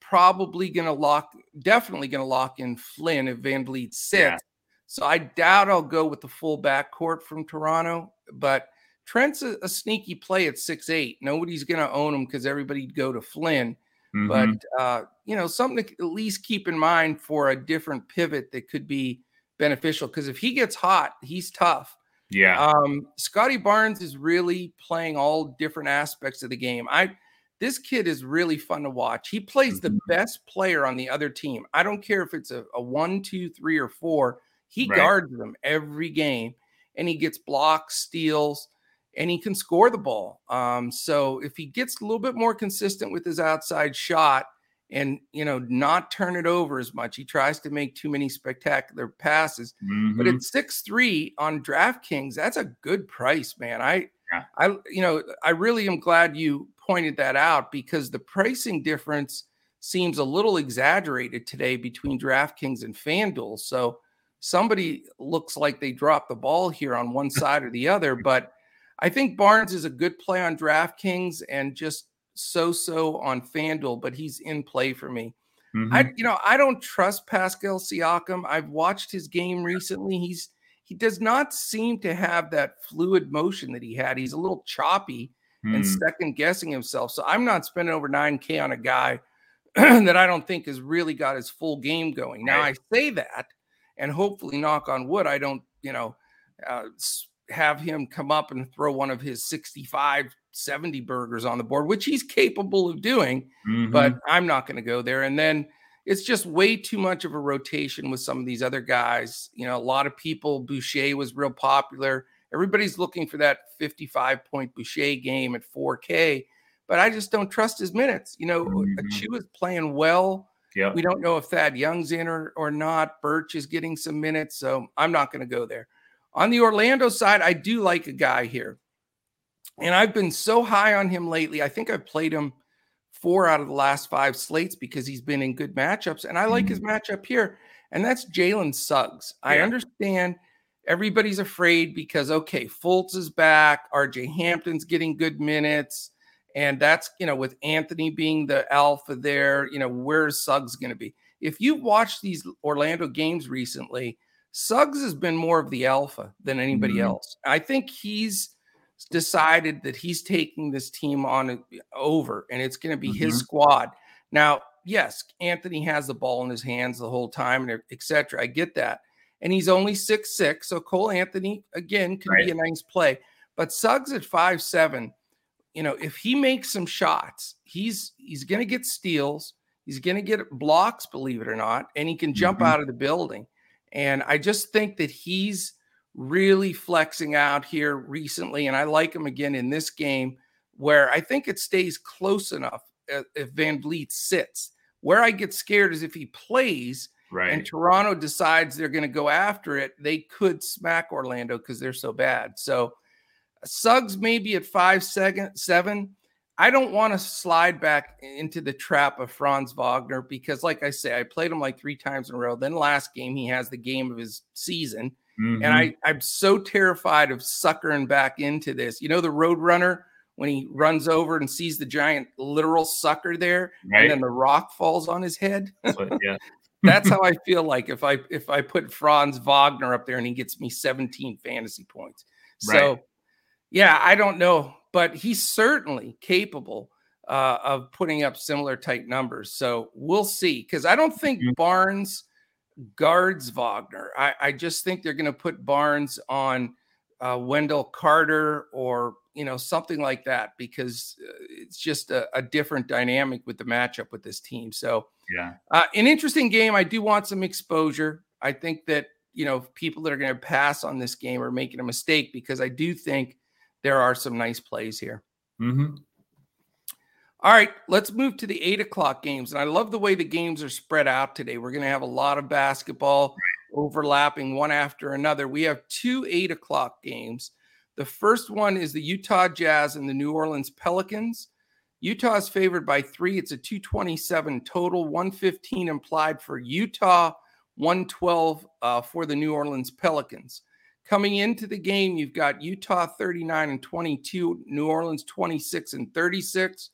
probably going to lock, definitely going to lock in Flynn if VanVleet sits. Yeah. So I doubt I'll go with the full backcourt from Toronto, but Trent's a, a sneaky play at six eight. Nobody's going to own him because everybody'd go to Flynn. Mm-hmm. But uh, you know, something to at least keep in mind for a different pivot that could be beneficial. Because if he gets hot, he's tough. Yeah. Um, Scottie Barnes is really playing all different aspects of the game. I this kid is really fun to watch. He plays mm-hmm. the best player on the other team. I don't care if it's a, a one, two, three, or four. He right. guards them every game and he gets blocks, steals, and he can score the ball. Um, so if he gets a little bit more consistent with his outside shot and you know not turn it over as much, he tries to make too many spectacular passes. Mm-hmm. But at six three on DraftKings, that's a good price, man. I yeah. I you know I really am glad you pointed that out because the pricing difference seems a little exaggerated today between DraftKings and FanDuel. So somebody looks like they dropped the ball here on one side or the other. But I think Barnes is a good play on DraftKings and just so so on FanDuel, but he's in play for me. Mm-hmm. I you know I don't trust Pascal Siakam. I've watched his game recently. He's he does not seem to have that fluid motion that he had. He's a little choppy mm. and second guessing himself. So I'm not spending over 9K on a guy that I don't think has really got his full game going. Now I say that and hopefully, knock on wood, I don't, you know, uh, have him come up and throw one of his 65, 70 burgers on the board, which he's capable of doing, mm-hmm. but I'm not going to go there. And then it's just way too much of a rotation with some of these other guys. You know, a lot of people, Boucher was real popular. Everybody's looking for that 55 point Boucher game at 4K, but I just don't trust his minutes. You know, mm-hmm. Is playing well. Yeah. We don't know if Thad Young's in or, or not. Birch is getting some minutes, so I'm not going to go there. On the Orlando side, I do like a guy here. And I've been so high on him lately. I think I've played him four out of the last five slates because he's been in good matchups. And I like mm-hmm. his matchup here. And that's Jalen Suggs. Yeah. I understand everybody's afraid because, okay, Fultz is back. RJ Hampton's getting good minutes. And that's, you know, with Anthony being the alpha there, you know, where's Suggs going to be? If you've watched these Orlando games recently, Suggs has been more of the alpha than anybody mm-hmm. else. I think he's decided that he's taking this team on over and it's going to be mm-hmm. his squad. Now, yes, Anthony has the ball in his hands the whole time and etc. I get that. And he's only six six, so Cole Anthony again can right. be a nice play. But Suggs at five seven you know, if he makes some shots, he's he's going to get steals, he's going to get blocks, believe it or not, and he can jump mm-hmm. out of the building. And I just think that he's really flexing out here recently, and I like him again in this game where I think it stays close enough if VanVleet sits Where I get scared is if he plays Right. and Toronto decides they're going to go after it, they could smack Orlando because they're so bad. So Suggs maybe at five second seven. I don't want to slide back into the trap of Franz Wagner because, like I say, I played him like three times in a row. Then last game he has the game of his season, Mhm. and I I'm so terrified of suckering back into this. You know the Road Runner when he runs over and sees the giant literal sucker there, right. and then the rock falls on his head. That's what- yeah. That's how I feel like if I if I put Franz Wagner up there and he gets me 17 fantasy points. So Right. Yeah, I don't know, but he's certainly capable uh, of putting up similar type numbers. So we'll see. Because I don't think Mhm. Barnes guards Wagner. I, I just think they're going to put Barnes on uh, Wendell Carter or you know something like that because uh, it's just a, a different dynamic with the matchup with this team. So Yeah. uh, an interesting game. I do want some exposure. I think that you know people that are going to pass on this game are making a mistake because I do think there are some nice plays here. hmm All right, let's move to the eight o'clock games. And I love the way the games are spread out today. We're going to have a lot of basketball overlapping one after another. We have two eight o'clock games. The first one is the Utah Jazz and the New Orleans Pelicans. Utah is favored by three. It's a 227 total, 115 implied for Utah, 112 uh, for the New Orleans Pelicans. Coming into the game, you've got Utah 39 and 22, New Orleans 26 and 36.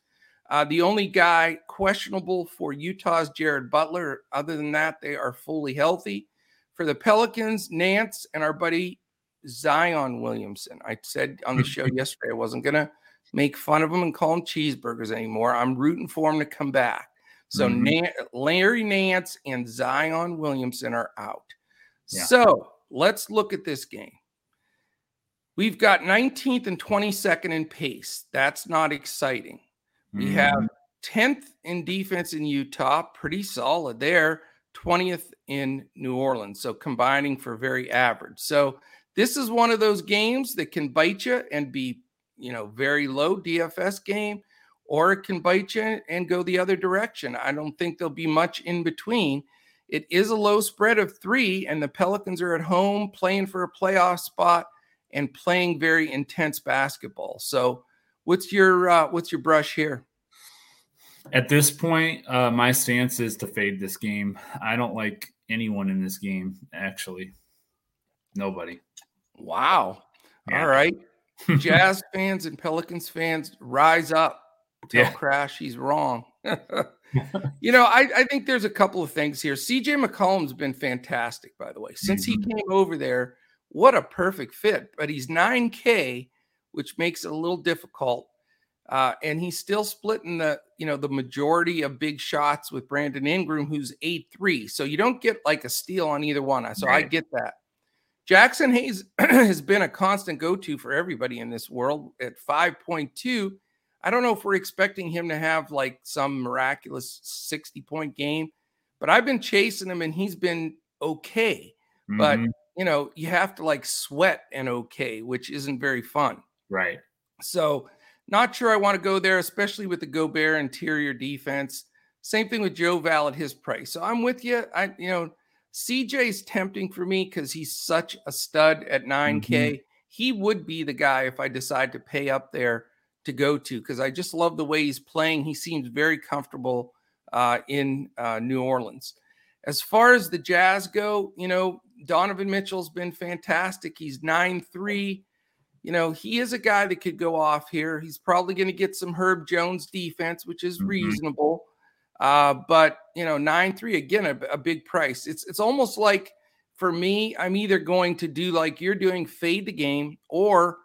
Uh, the only guy questionable for Utah's Jared Butler. Other than that, they are fully healthy. For the Pelicans, Nance and our buddy Zion Williamson. I said on the show yesterday I wasn't going to make fun of him and call him cheeseburgers anymore. I'm rooting for him to come back. So Mhm. Nan- Larry Nance and Zion Williamson are out. Yeah. So let's look at this game. We've got 19th and 22nd in pace. That's not exciting. We Mhm. have 10th in defense in Utah, pretty solid there. 20th in New Orleans. So combining for very average. So this is one of those games that can bite you and be, you know, very low DFS game, or it can bite you and go the other direction. I don't think there'll be much in between. It is a low spread of three, and the Pelicans are at home playing for a playoff spot and playing very intense basketball. So what's your uh, what's your brush here? At this point, uh, my stance is to fade this game. I don't like anyone in this game, actually. Nobody. Wow. Yeah. All right. Jazz fans and Pelicans fans, rise up. Tell Yeah. Crash he's wrong. you know, I, I think there's a couple of things here. CJ McCollum's been fantastic, by the way. Since he Mhm. came over there, what a perfect fit. But he's 9K, which makes it a little difficult. Uh, and he's still splitting the, you know, the majority of big shots with Brandon Ingram, who's 8-3. So you don't get like a steal on either one. So I get that. Jaxson Hayes has been a constant go-to for everybody in this world at 5.2. I don't know if we're expecting him to have like some miraculous 60 point game, but I've been chasing him and he's been okay. But Mhm. you know, you have to like sweat and okay, which isn't very fun. right. So, not sure I want to go there, especially with the Gobert interior defense. Same thing with Joe Val at his price. So I'm with you. I, you know, CJ's tempting for me because he's such a stud at 9K. He would be the guy if I decide to pay up there to go to because I just love the way he's playing. He seems very comfortable uh, in uh, New Orleans. As far as the Jazz go, you know, Donovan Mitchell's been fantastic. He's 9 3 you know, he is a guy that could go off here. He's probably going to get some Herb Jones defense, which is Mhm. reasonable. Uh, but you know, nine three again, a, a big price. It's it's almost like for me, I'm either going to do like you're doing, fade the game, or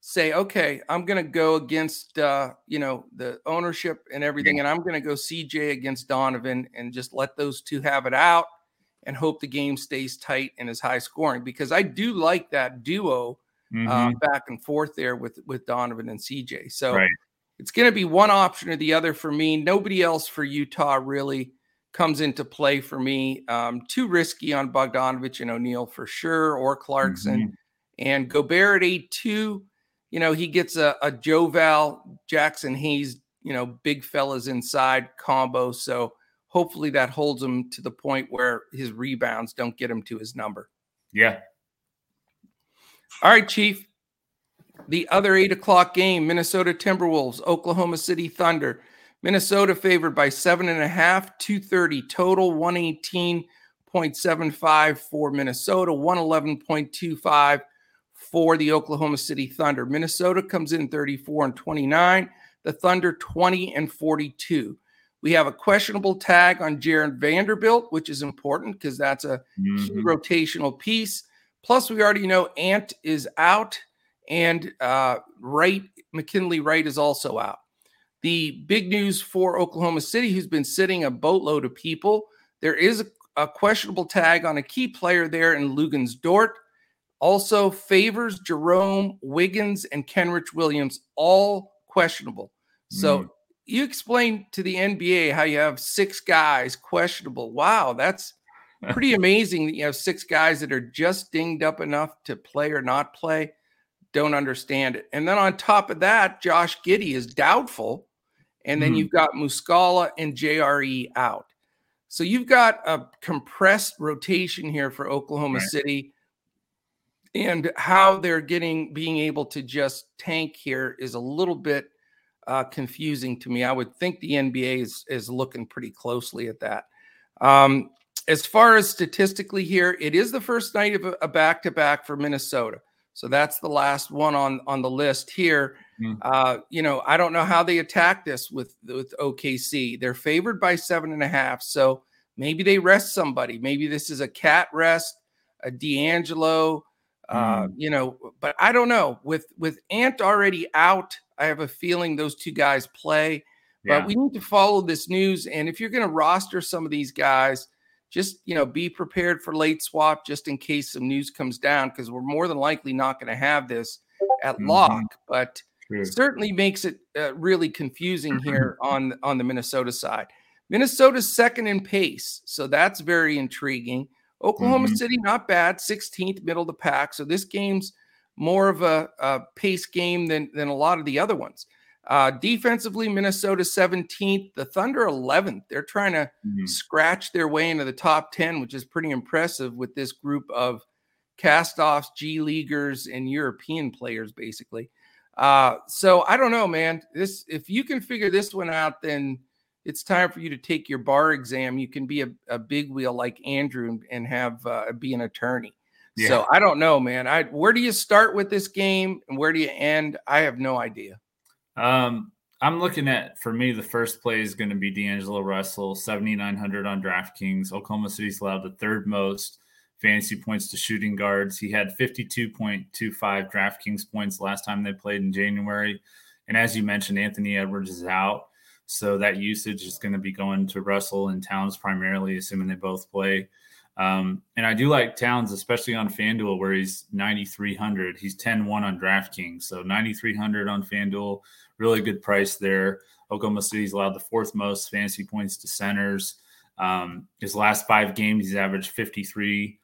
say, okay, I'm going to go against uh, you know the ownership and everything, and I'm going to go CJ against Donovan and just let those two have it out and hope the game stays tight and is high scoring because I do like that duo Mhm. uh, back and forth there with with Donovan and CJ. So Right. it's going to be one option or the other for me. Nobody else for Utah really comes into play for me. Um, too risky on Bogdanovich and O'Neale for sure, or Clarkson Mhm. and Gobert at eight two. You know he gets a, a Joe Val Jaxson Hayes. You know big fellas inside combo. So hopefully that holds him to the point where his rebounds don't get him to his number. Yeah. All right, Chief. The other eight o'clock game Minnesota Timberwolves, Oklahoma City Thunder. Minnesota favored by seven and a half, 230 total, 118.75 for Minnesota, 111.25 for the Oklahoma City Thunder. Minnesota comes in 34 and 29, the Thunder 20 and 42. We have a questionable tag on Jarred Vanderbilt, which is important because that's a mm-hmm. rotational piece. Plus, we already know Ant is out and uh, Wright, McKinley Wright is also out. The big news for Oklahoma City, who's been sitting a boatload of people, there is a, a questionable tag on a key player there in Luguentz Dort. Also, Favors, Jerome, Wiggins, and Kenrich Williams, all questionable. So mm. you explain to the NBA how you have six guys questionable. Wow, that's pretty amazing that you have six guys that are just dinged up enough to play or not play. Don't understand it. And then on top of that, Josh Giddey is doubtful. And then mm. you've got Muscala and JRE out. So you've got a compressed rotation here for Oklahoma right. City. And how they're getting being able to just tank here is a little bit uh, confusing to me. I would think the NBA is, is looking pretty closely at that. Um, as far as statistically here, it is the first night of a back to back for Minnesota. So that's the last one on on the list here. Mm. Uh, you know, I don't know how they attack this with with OKC. They're favored by seven and a half, so maybe they rest somebody. Maybe this is a KAT rest, a D'Angelo. Uh, mm. you know, but I don't know. With with Ant already out, I have a feeling those two guys play. Yeah. But we need to follow this news, and if you're going to roster some of these guys just you know be prepared for late swap just in case some news comes down because we're more than likely not going to have this at mm-hmm. lock but True. certainly makes it uh, really confusing here on on the minnesota side minnesota's second in pace so that's very intriguing oklahoma mm-hmm. city not bad 16th middle of the pack so this game's more of a, a pace game than than a lot of the other ones uh, defensively, Minnesota 17th, the Thunder 11th. They're trying to mm-hmm. scratch their way into the top 10, which is pretty impressive with this group of castoffs, G leaguers, and European players, basically. Uh, so I don't know, man. This if you can figure this one out, then it's time for you to take your bar exam. You can be a, a big wheel like Andrew and, and have uh, be an attorney. Yeah. So I don't know, man. I where do you start with this game and where do you end? I have no idea. Um, I'm looking at for me the first play is going to be D'Angelo Russell, 7,900 on DraftKings. Oklahoma City's allowed the third most fantasy points to shooting guards. He had 52.25 DraftKings points last time they played in January. And as you mentioned, Anthony Edwards is out. So that usage is going to be going to Russell and Towns primarily, assuming they both play. Um, and I do like Towns, especially on FanDuel, where he's 9,300. He's 10 1 on DraftKings. So 9,300 on FanDuel, really good price there. Oklahoma City's allowed the fourth most fantasy points to centers. Um, his last five games, he's averaged 53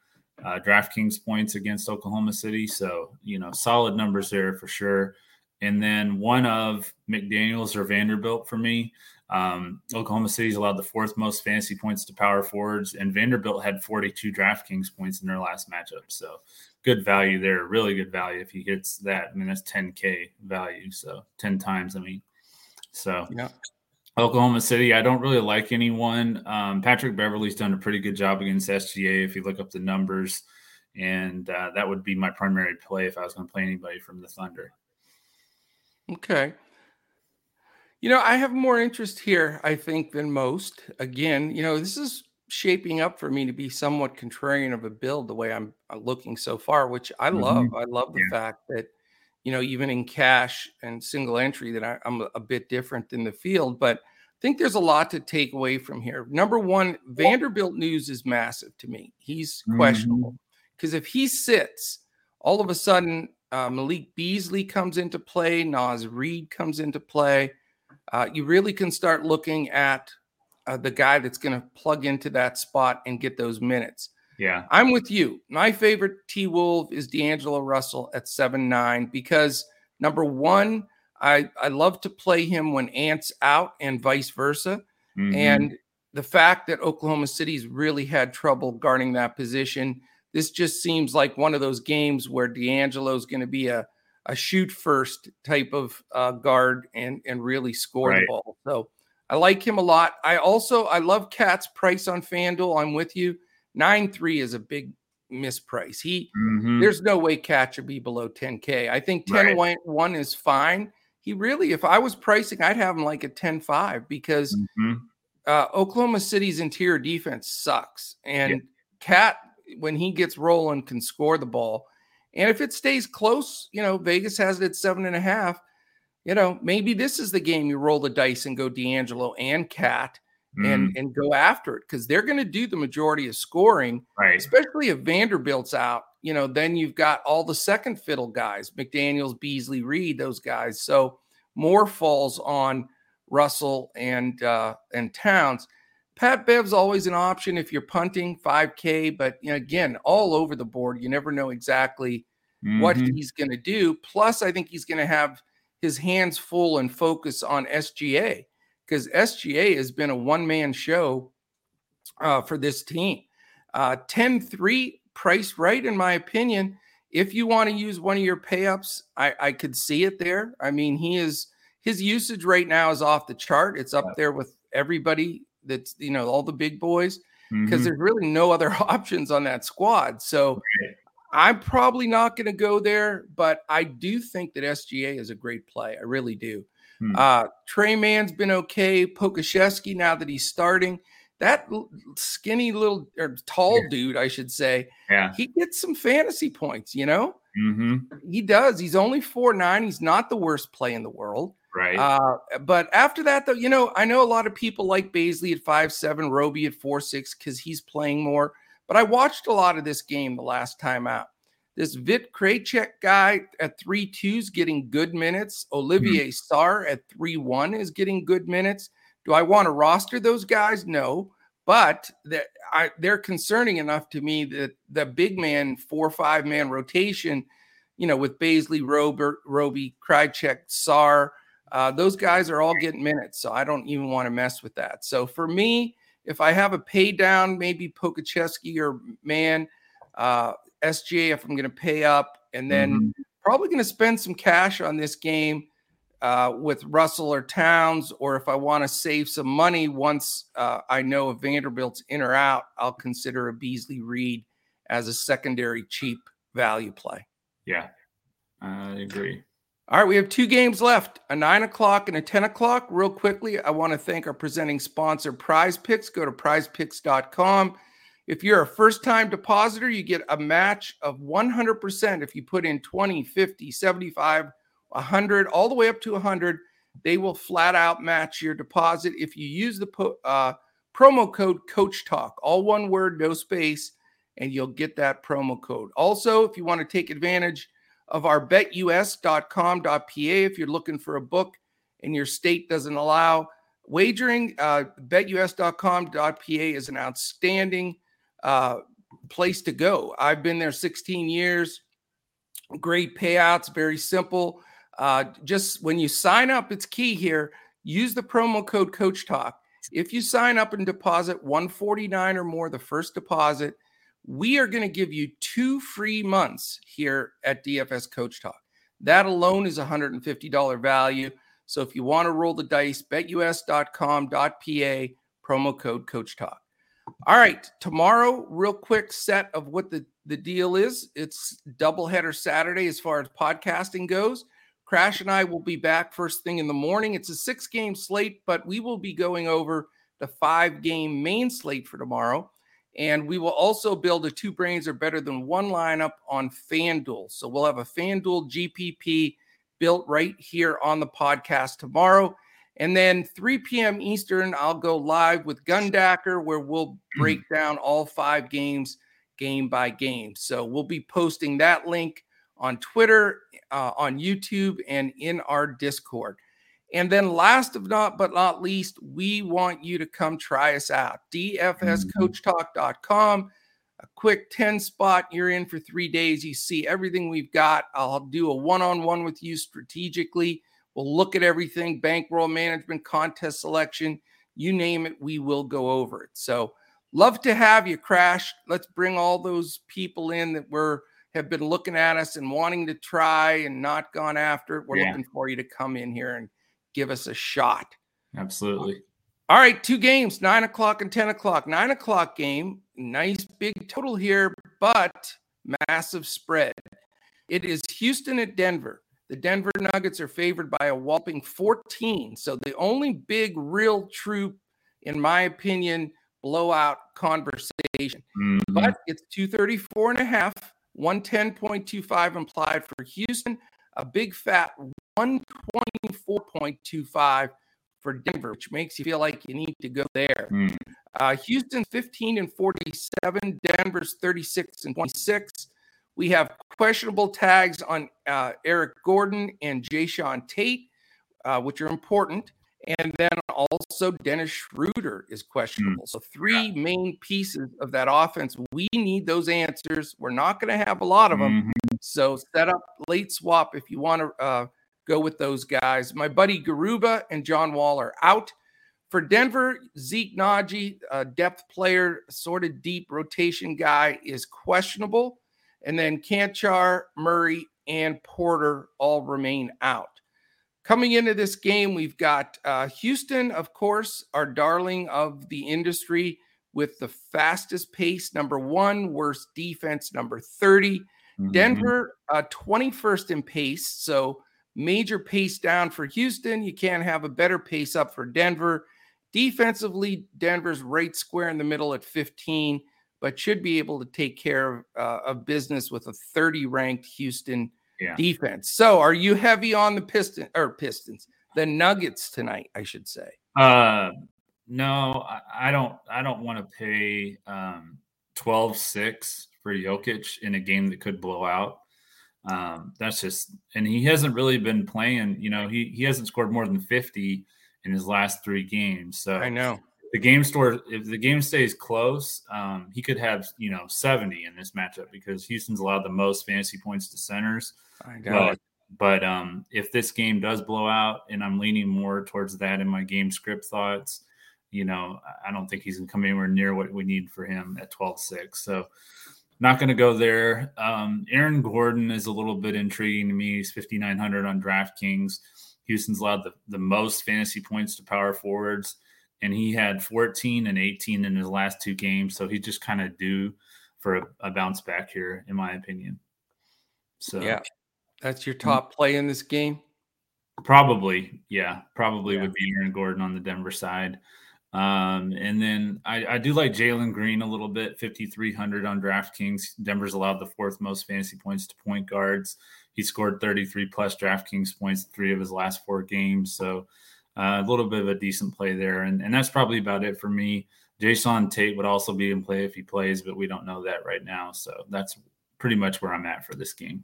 uh, DraftKings points against Oklahoma City. So, you know, solid numbers there for sure. And then one of McDaniels or Vanderbilt for me. Um, Oklahoma City's allowed the fourth most fantasy points to power forwards, and Vanderbilt had 42 DraftKings points in their last matchup. So good value there, really good value if he hits that. I mean, that's 10K value. So 10 times, I mean. So yeah. Oklahoma City, I don't really like anyone. Um, Patrick Beverley's done a pretty good job against SGA if you look up the numbers. And uh, that would be my primary play if I was going to play anybody from the Thunder. Okay. You know, I have more interest here, I think, than most. Again, you know, this is shaping up for me to be somewhat contrarian of a build the way I'm uh, looking so far, which I mm-hmm. love. I love the yeah. fact that, you know, even in cash and single entry, that I, am a bit different than the field. But I think there's a lot to take away from here. Number one, Vanderbilt news is massive to me. He's questionable because mm-hmm. if he sits, all of a sudden uh, Malik Beasley comes into play, Naz Reid comes into play. Uh, you really can start looking at uh, the guy that's going to plug into that spot and get those minutes. Yeah. I'm with you. My favorite T Wolf is D'Angelo Russell at 7 9 because number one, I, I love to play him when Ant's out and vice versa. Mm-hmm. And the fact that Oklahoma City's really had trouble guarding that position, this just seems like one of those games where D'Angelo's going to be a a shoot first type of uh, guard and and really score right. the ball. So I like him a lot. I also I love KAT's price on FanDuel. I'm with you. Nine three is a big misprice. He mm-hmm. there's no way KAT should be below 10k. I think 10 right. one is fine. He really, if I was pricing, I'd have him like a 10-5 because mm-hmm. uh, Oklahoma City's interior defense sucks. And yeah. When he gets rolling, can score the ball. And if it stays close, you know, Vegas has it at seven and a half. You know, maybe this is the game you roll the dice and go D'Angelo and and mm. and go after it because they're going to do the majority of scoring, right? Especially if Vanderbilt's out. You know, then you've got all the second fiddle guys, McDaniel's, Beasley, Reid, those guys. So more falls on Russell and uh, and Towns. Pat Bev's always an option if you're punting 5K, but you know, again, all over the board. You never know exactly mm-hmm. what he's going to do. Plus, I think he's going to have his hands full and focus on SGA because SGA has been a one man show uh, for this team. Uh, 10 3 priced right, in my opinion. If you want to use one of your payups, I, I could see it there. I mean, he is his usage right now is off the chart. It's up there with everybody that's, you know, all the big boys because mm-hmm. there's really no other options on that squad. So right. I'm probably not going to go there, but I do think that SGA is a great play. I really do. Hmm. Uh, Tre Mann's been okay. Pokusevski, now that he's starting, that skinny little or tall yeah. dude, I should say, yeah, he gets some fantasy points. You know, mm-hmm. he does. He's only four nine. He's not the worst play in the world. Right. Uh, but after that, though, you know, I know a lot of people like Bazley at five seven, Roby at four six because he's playing more. But I watched a lot of this game the last time out. This Vit Krejcik guy at three two is getting good minutes. Olivier mm-hmm. Sarr at three one is getting good minutes. Do I want to roster those guys? No, but that they're concerning enough to me that the big man four five man rotation, you know, with Bazley, Robert, Roby, Krejcik, Sarr, uh, those guys are all getting minutes. So I don't even want to mess with that. So for me, if I have a pay down, maybe Pokusevski or Mann, uh, SGA if I'm going to pay up, and then mm-hmm. probably going to spend some cash on this game uh, with Russell or Towns, or if I want to save some money once uh, I know if Vanderbilt's in or out, I'll consider a Beasley Reid as a secondary cheap value play. Yeah, I agree. All right, we have two games left a nine o'clock and a 10 o'clock. Real quickly, I want to thank our presenting sponsor, Prize Picks. Go to prizepicks.com. If you're a first time depositor, you get a match of 100% if you put in 20, 50, 75, 100, all the way up to 100. They will flat out match your deposit if you use the po- uh, promo code Coach Talk, all one word, no space, and you'll get that promo code. Also, if you want to take advantage of our betus.com.pa, if you're looking for a book and your state doesn't allow wagering, uh, betus.com.pa is an outstanding uh, place to go. I've been there 16 years. Great payouts, very simple. Uh, just when you sign up, it's key here. Use the promo code Coach Talk. If you sign up and deposit 149 or more, the first deposit, we are going to give you two free months here at DFS Coach Talk. That alone is $150 value. So if you want to roll the dice, betus.com.pa, promo code Coach Talk. All right, tomorrow, real quick set of what the, the deal is. It's doubleheader Saturday as far as podcasting goes. Crash and I will be back first thing in the morning. It's a six game slate, but we will be going over the five game main slate for tomorrow. And we will also build a two brains are better than one lineup on FanDuel. So we'll have a FanDuel GPP built right here on the podcast tomorrow. And then 3 p.m. Eastern, I'll go live with Gundacker where we'll mm. break down all five games game by game. So we'll be posting that link on Twitter, uh, on YouTube, and in our Discord. And then, last of not but not least, we want you to come try us out. Mm-hmm. DFSCoachTalk.com. A quick 10 spot. You're in for three days. You see everything we've got. I'll do a one on one with you strategically We'll look at everything bankroll management, contest selection, You name it, we will go over it. So love to have you, Crash. Let's bring all those people in that were have been looking at us and wanting to try and not gone after it. We're yeah. looking for you to come in here and give us a shot. Absolutely. All right, two games, nine o'clock and 10 o'clock. Nine o'clock game, nice big total here, but massive spread. It is Houston at Denver. The Denver Nuggets are favored by a whopping 14. So the only big, real, true, in my opinion, blowout conversation. Mm-hmm. But it's 234 and a half, 110.25 implied for Houston, a big fat 124.25 for Denver, which makes you feel like you need to go there. Mm. Uh, Houston's 15 and 47, Denver's 36 and 26. We have questionable tags on uh, Eric Gordon and Jae'Sean Tate, uh, which are important. And then also Dennis Schroeder is questionable. Mm. So three main pieces of that offense. We need those answers. We're not going to have a lot of them. Mm-hmm. So set up late swap if you want to uh, go with those guys. My buddy Garuba and John Wall are out. For Denver, Zeke Nnaji, a depth player, sort of deep rotation guy, is questionable. And then Cancar, Murray, and Porter all remain out. Coming into this game, we've got uh, Houston, of course, our darling of the industry, with the fastest pace, number one, worst defense, number 30. Mm-hmm. Denver, uh, 21st in pace. So major pace down for Houston. You can't have a better pace up for Denver. Defensively, Denver's right square in the middle at 15 but should be able to take care of, uh, of business with a 30 ranked Houston yeah. defense. So, are you heavy on the Pistons or Pistons, the Nuggets tonight? I should say. Uh, no, I, I don't. I don't want to pay um, 12-6 for Jokic in a game that could blow out. Um, that's just, and he hasn't really been playing. You know, he he hasn't scored more than 50 in his last three games. So I know the game store if the game stays close um, he could have you know 70 in this matchup because houston's allowed the most fantasy points to centers I got but, but um, if this game does blow out and i'm leaning more towards that in my game script thoughts you know i don't think he's going to come anywhere near what we need for him at 12-6 so not going to go there um, aaron gordon is a little bit intriguing to me he's 5900 on draftkings houston's allowed the, the most fantasy points to power forwards and he had 14 and 18 in his last two games. So he just kind of due for a, a, bounce back here, in my opinion. So yeah, that's your top play in this game. Probably, yeah, probably yeah. would be Aaron Gordon on the Denver side. Um, and then I, I do like Jalen Green a little bit, 5,300 on DraftKings. Denver's allowed the fourth most fantasy points to point guards. He scored 33 plus DraftKings points three of his last four games. So uh, a little bit of a decent play there, and, and that's probably about it for me. Jae'Sean Tate would also be in play if he plays, but we don't know that right now. So that's pretty much where I'm at for this game.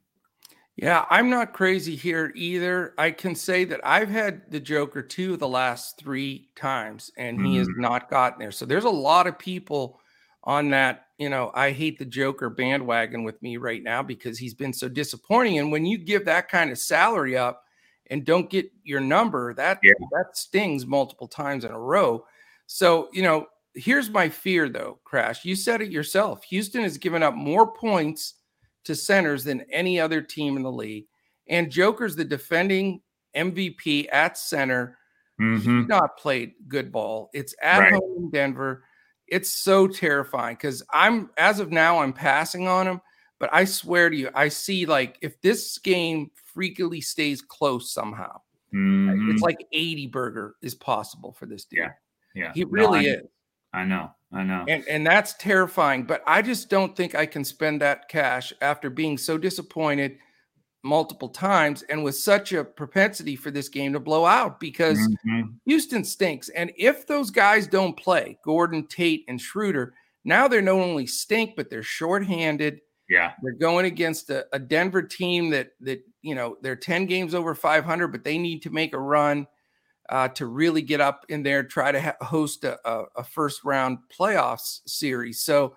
Yeah, I'm not crazy here either. I can say that I've had the Joker two the last three times, and he mm-hmm. has not gotten there. So there's a lot of people on that, you know, I hate the Joker bandwagon with me right now because he's been so disappointing. And when you give that kind of salary up, and don't get your number, that yeah. that stings multiple times in a row. So, you know, here's my fear though, Crash. You said it yourself. Houston has given up more points to centers than any other team in the league. And Joker's the defending MVP at center. Mm-hmm. He's not played good ball. It's at right. home in Denver. It's so terrifying because I'm as of now, I'm passing on him. But I swear to you, I see like if this game freakily stays close somehow, mm-hmm. it's like 80 burger is possible for this dude. Yeah. Yeah. He really no, is. I know. I know. And and that's terrifying. But I just don't think I can spend that cash after being so disappointed multiple times and with such a propensity for this game to blow out because mm-hmm. Houston stinks. And if those guys don't play, Gordon, Tate, and Schroeder, now they're not only stink, but they're shorthanded. Yeah. They're going against a, a, Denver team that that you know they're 10 games over 500, but they need to make a run uh, to really get up in there, try to ha- host a, a, first round playoffs series. So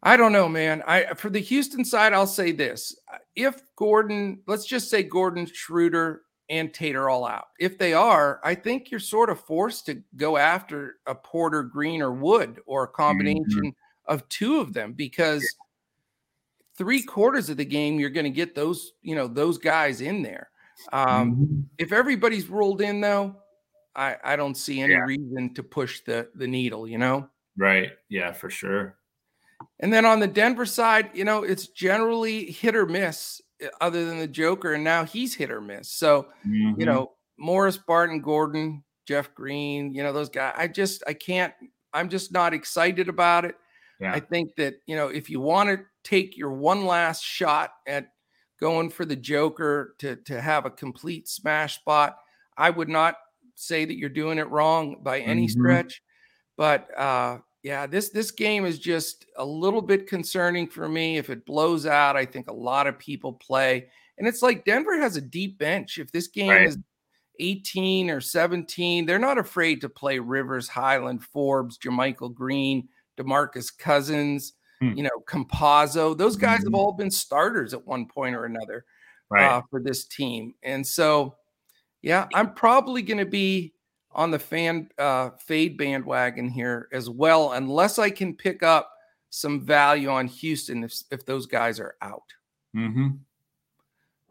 I don't know, man. I for the Houston side, I'll say this: if Gordon, let's just say Gordon Schroeder and Tate are all out. If they are, I think you're sort of forced to go after a Porter, Green, or Wood, or a combination mm-hmm. of two of them because three quarters of the game you're going to get those, you know, those guys in there. Um, mm-hmm. If everybody's ruled in, though, I, I don't see any yeah. reason to push the the needle. You know. Right. Yeah, for sure. And then on the Denver side, you know, it's generally hit or miss, eh, other than the Joker, and now he's hit or miss. So, mm-hmm. you know, Morris, Barton, Gordon, Jeff Green, you know, those guys. I just, I can't. I'm just not excited about it. Yeah. I think that you know, if you want to take your one last shot at going for the Joker to to have a complete smash spot, I would not say that you're doing it wrong by any mm-hmm. stretch. But uh, yeah, this this game is just a little bit concerning for me. If it blows out, I think a lot of people play, and it's like Denver has a deep bench. If this game right. is 18 or 17, they're not afraid to play Rivers, Hyland, Forbes, JaMychal Green, DeMarcus Cousins, hmm. you know, Campazzo. Those guys mm-hmm. have all been starters at one point or another right. uh, for this team, and so yeah, I'm probably going to be on the fan uh, fade bandwagon here as well, unless I can pick up some value on Houston if, if those guys are out. Mm-hmm.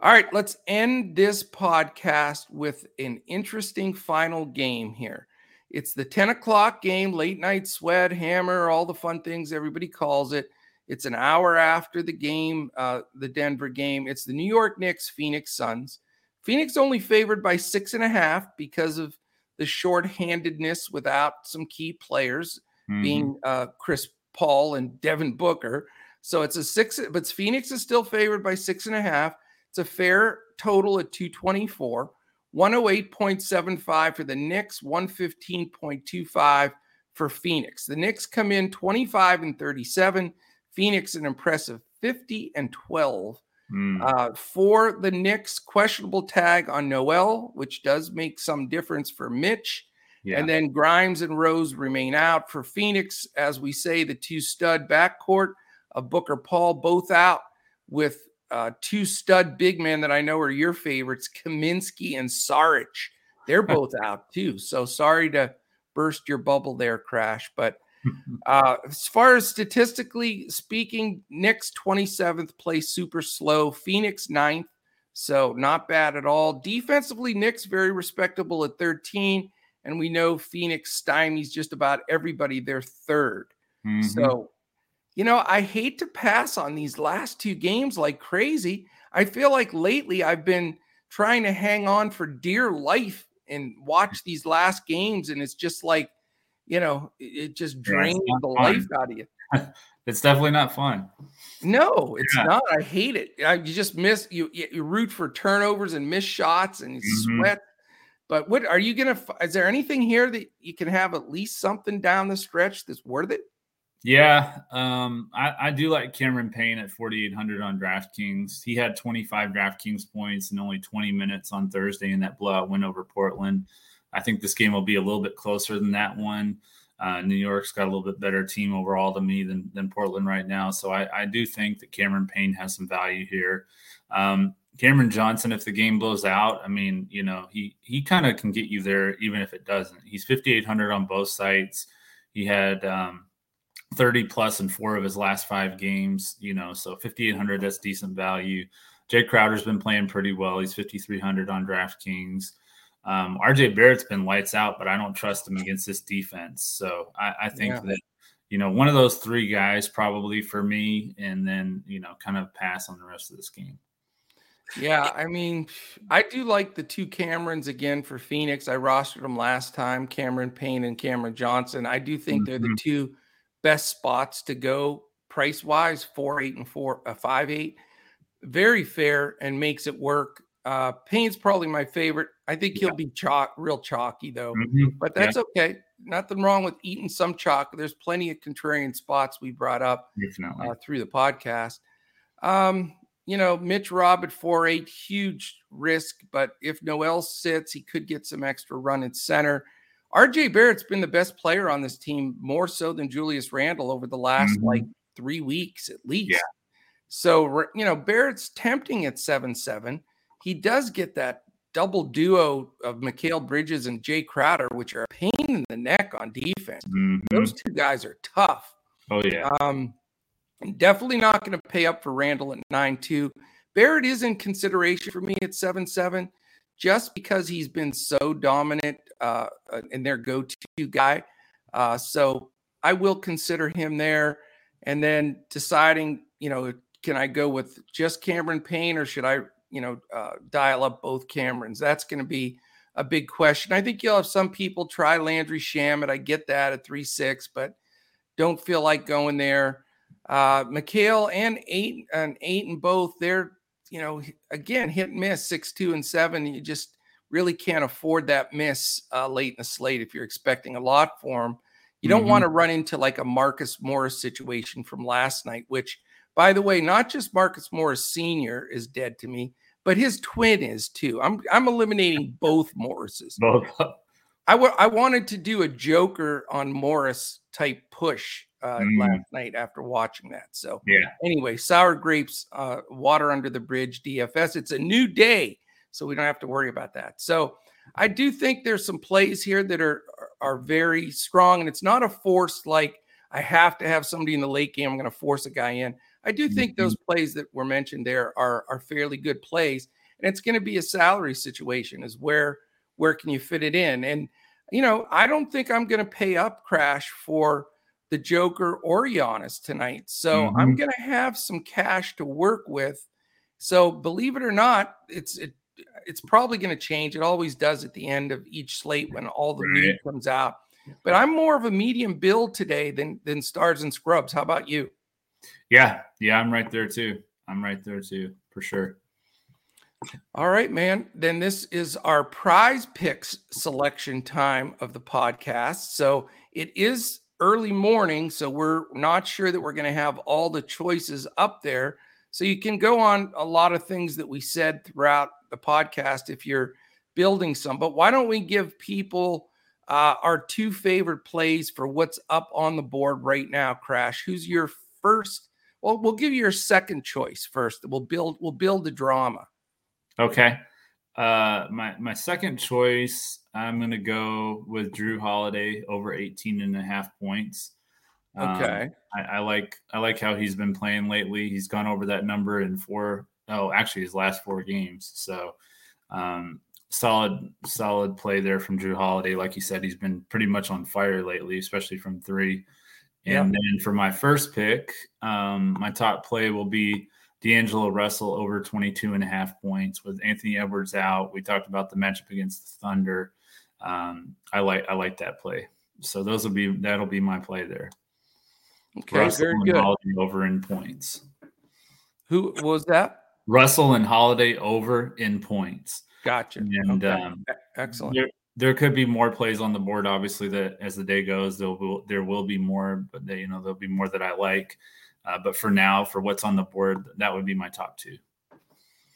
All right, let's end this podcast with an interesting final game here. It's the 10 o'clock game, late night sweat, hammer, all the fun things everybody calls it. It's an hour after the game, uh, the Denver game. It's the New York Knicks, Phoenix Suns. Phoenix only favored by six and a half because of the shorthandedness without some key players mm-hmm. being uh, Chris Paul and Devin Booker. So it's a six, but Phoenix is still favored by six and a half. It's a fair total at 224, 108.75 for the Knicks, 115.25 for Phoenix. The Knicks come in 25 and 37. Phoenix an impressive 50 and 12. Mm. Uh, for the Knicks, questionable tag on Noel, which does make some difference for Mitch. Yeah. And then Grimes and Rose remain out for Phoenix. As we say, the two stud backcourt of Booker Paul both out with uh, two stud big men that I know are your favorites, Kaminsky and Saric. They're both out too. So sorry to burst your bubble there, Crash. But uh, as far as statistically speaking, Knicks 27th place super slow, Phoenix 9th. So not bad at all. Defensively, Knicks very respectable at 13. And we know Phoenix stymies just about everybody. They're 3rd mm-hmm. So, you know, I hate to pass on these last two games like crazy. I feel like lately I've been trying to hang on for dear life and watch these last games. And it's just like, you know, it just drains yeah, the fun. life out of you. it's definitely not fun. No, it's yeah. not. I hate it. I, you just miss you. You root for turnovers and miss shots and you mm-hmm. sweat. But what are you gonna? Is there anything here that you can have at least something down the stretch that's worth it? Yeah, um, I, I, do like Cameron Payne at 4,800 on DraftKings. He had 25 DraftKings points and only 20 minutes on Thursday in that blowout win over Portland. I think this game will be a little bit closer than that one. Uh, New York's got a little bit better team overall to me than, than Portland right now. So I, I do think that Cameron Payne has some value here. Um, Cameron Johnson, if the game blows out, I mean, you know, he he kind of can get you there even if it doesn't. He's 5,800 on both sites. He had um, 30 plus in four of his last five games, you know, so 5,800, that's decent value. Jae Crowder's been playing pretty well. He's 5,300 on DraftKings. Um, RJ Barrett's been lights out, but I don't trust him against this defense. So I, I think yeah. that you know one of those three guys probably for me, and then you know kind of pass on the rest of this game. Yeah, I mean, I do like the two Camerons again for Phoenix. I rostered them last time, Cameron Payne and Cameron Johnson. I do think mm-hmm. they're the mm-hmm. two best spots to go price wise, four eight and four uh, five eight. Very fair and makes it work. Uh, Payne's probably my favorite. I think he'll be chalk, real chalky though, mm-hmm. but that's yeah. okay. Nothing wrong with eating some chalk. There's plenty of contrarian spots we brought up uh, through the podcast. Um, you know, Mitch Rob at four eight, huge risk, but if Noel sits, he could get some extra run at center. RJ Barrett's been the best player on this team, more so than Julius Randle over the last mm-hmm. like three weeks at least. Yeah. So, you know, Barrett's tempting at 7 7 he does get that double duo of Mikal Bridges and Jae Crowder, which are a pain in the neck on defense. Mm-hmm. Those two guys are tough. Oh yeah. Um, definitely not going to pay up for Randle at nine two. Barrett is in consideration for me at seven seven, just because he's been so dominant uh, and their go to guy. Uh, so I will consider him there, and then deciding, you know, can I go with just Cameron Payne or should I, you know, uh, dial up both Camerons? That's going to be a big question. I think you'll have some people try Landry Shamet. I get that at three six, but don't feel like going there. Uh, Mikal and eight and eight and both, they're you know again hit and miss six two and seven. You just really can't afford that miss uh, late in the slate if you're expecting a lot for them. You don't mm-hmm. want to run into like a Marcus Morris situation from last night, which by the way, not just Marcus Morris Sr. is dead to me, but his twin is too. I'm I'm eliminating both Morrises. Both. I, w- I wanted to do a Joker on Morris type push uh, mm. last night after watching that. So yeah. Anyway, sour grapes, uh, water under the bridge, DFS. It's a new day, so we don't have to worry about that. So I do think there's some plays here that are are very strong, and it's not a force like I have to have somebody in the late game. I'm going to force a guy in. I do think those mm-hmm. plays that were mentioned there are are fairly good plays, and it's going to be a salary situation. Is where where can you fit it in? And you know, I don't think I'm going to pay up crash for the Joker or Giannis tonight. So mm-hmm. I'm going to have some cash to work with. So believe it or not, it's it, it's probably going to change. It always does at the end of each slate when all the right. meat comes out. But I'm more of a medium build today than than stars and scrubs. How about you? Yeah, yeah, I'm right there too. I'm right there too, for sure. All right, man. Then this is our prize picks selection time of the podcast. So it is early morning, so we're not sure that we're going to have all the choices up there. So you can go on a lot of things that we said throughout the podcast if you're building some. But why don't we give people uh, our two favorite plays for what's up on the board right now, Crash? Who's your first well, we'll give you your second choice first. We'll build we'll build the drama. Okay. Uh my my second choice, I'm gonna go with Jrue Holiday over 18 and a half points. Okay. Um, I, I, like I like how he's been playing lately. He's gone over that number in four oh actually his last four games. So um solid solid play there from Jrue Holiday. Like you said, he's been pretty much on fire lately, especially from three. And then for my first pick, um, my top play will be D'Angelo Russell over 22 and a half points with Anthony Edwards out. We talked about the matchup against the Thunder. Um, I like I like that play. So those will be that'll be my play there. Okay, Russell very good. Holiday over in points. Who was that? Russell and Holiday over in points. Gotcha. And okay. um, excellent. There, there could be more plays on the board. Obviously, that as the day goes, there will there will be more, but they, you know there'll be more that I like. Uh, but for now, for what's on the board, that would be my top two.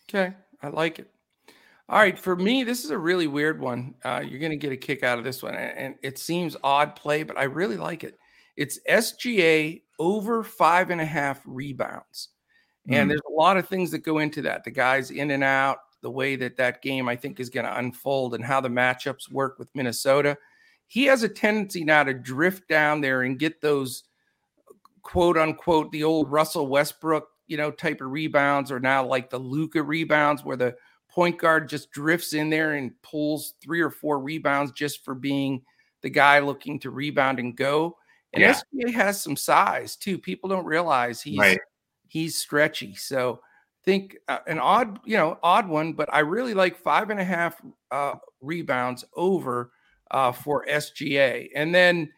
Okay, I like it. All right, for me, this is a really weird one. Uh, you're going to get a kick out of this one, and it seems odd play, but I really like it. It's SGA over five and a half rebounds, and mm. there's a lot of things that go into that. The guys in and out, the way that that game I think is going to unfold and how the matchups work with Minnesota. He has a tendency now to drift down there and get those quote unquote the old Russell Westbrook, you know, type of rebounds or now like the Luka rebounds where the point guard just drifts in there and pulls three or four rebounds just for being the guy looking to rebound and go. And yeah. SGA has some size too. People don't realize he's right. he's stretchy. So think uh, an odd, you know, odd one, but I really like five and a half uh, rebounds over uh, for SGA. And then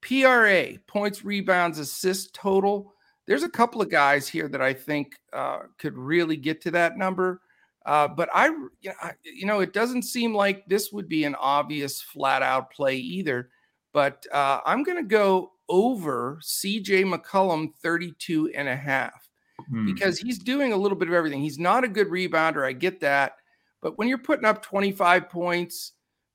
PRA, points, rebounds, assists total. There's a couple of guys here that I think uh, could really get to that number. Uh, but I, you know, I, you know, it doesn't seem like this would be an obvious flat out play either. But uh, I'm going to go over CJ McCollum 32 and a half hmm. because he's doing a little bit of everything. He's not a good rebounder. I get that. But when you're putting up 25 points,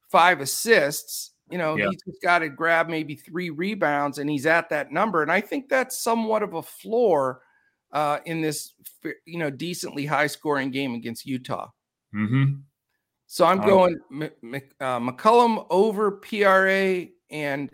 five assists, you know, yeah. he's just got to grab maybe three rebounds and he's at that number. And I think that's somewhat of a floor uh, in this, you know, decently high scoring game against Utah. Mm-hmm. So I'm going M- M- uh, McCollum over PRA and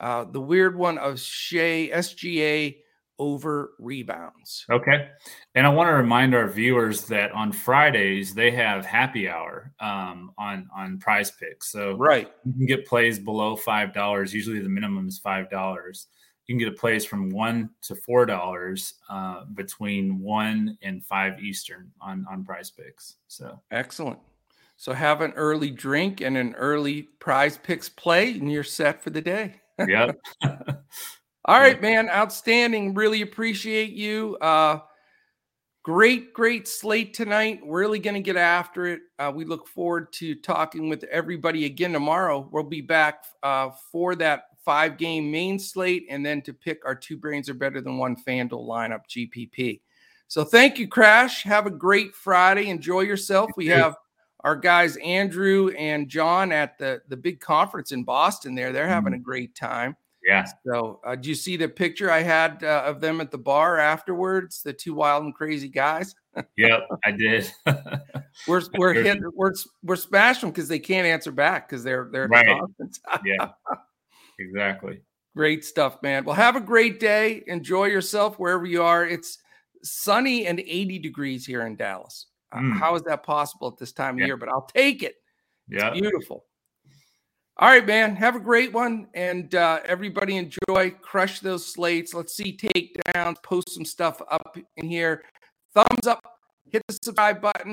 uh, the weird one of Shai SGA over rebounds. Okay. And I want to remind our viewers that on Fridays they have happy hour um, on on prize picks. So right. you can get plays below five dollars. Usually the minimum is five dollars. You can get a plays from one to four dollars uh, between one and five Eastern on on prize picks. So excellent. So have an early drink and an early prize picks play, and you're set for the day. Yep. All right, man. Outstanding. Really appreciate you. Uh, great, great slate tonight. We're Really going to get after it. Uh, we look forward to talking with everybody again tomorrow. We'll be back uh, for that five game main slate and then to pick our two brains are better than one FanDuel lineup GPP. So thank you, Crash. Have a great Friday. Enjoy yourself. We have our guys Andrew and John at the the big conference in Boston. There, they're having a great time. Yeah. So, uh, do you see the picture I had uh, of them at the bar afterwards? The two wild and crazy guys. yep, I did. we're we're hit, we're we're smashing them because they can't answer back because they're they're right. yeah, exactly. Great stuff, man. Well, have a great day. Enjoy yourself wherever you are. It's sunny and 80 degrees here in Dallas. Mm. Uh, how is that possible at this time of yeah. year? But I'll take it. Yeah, beautiful. All right, man. Have a great one. And uh, everybody enjoy. Crush those slates. Let's see takedowns. Post some stuff up in here. Thumbs up. Hit the subscribe button.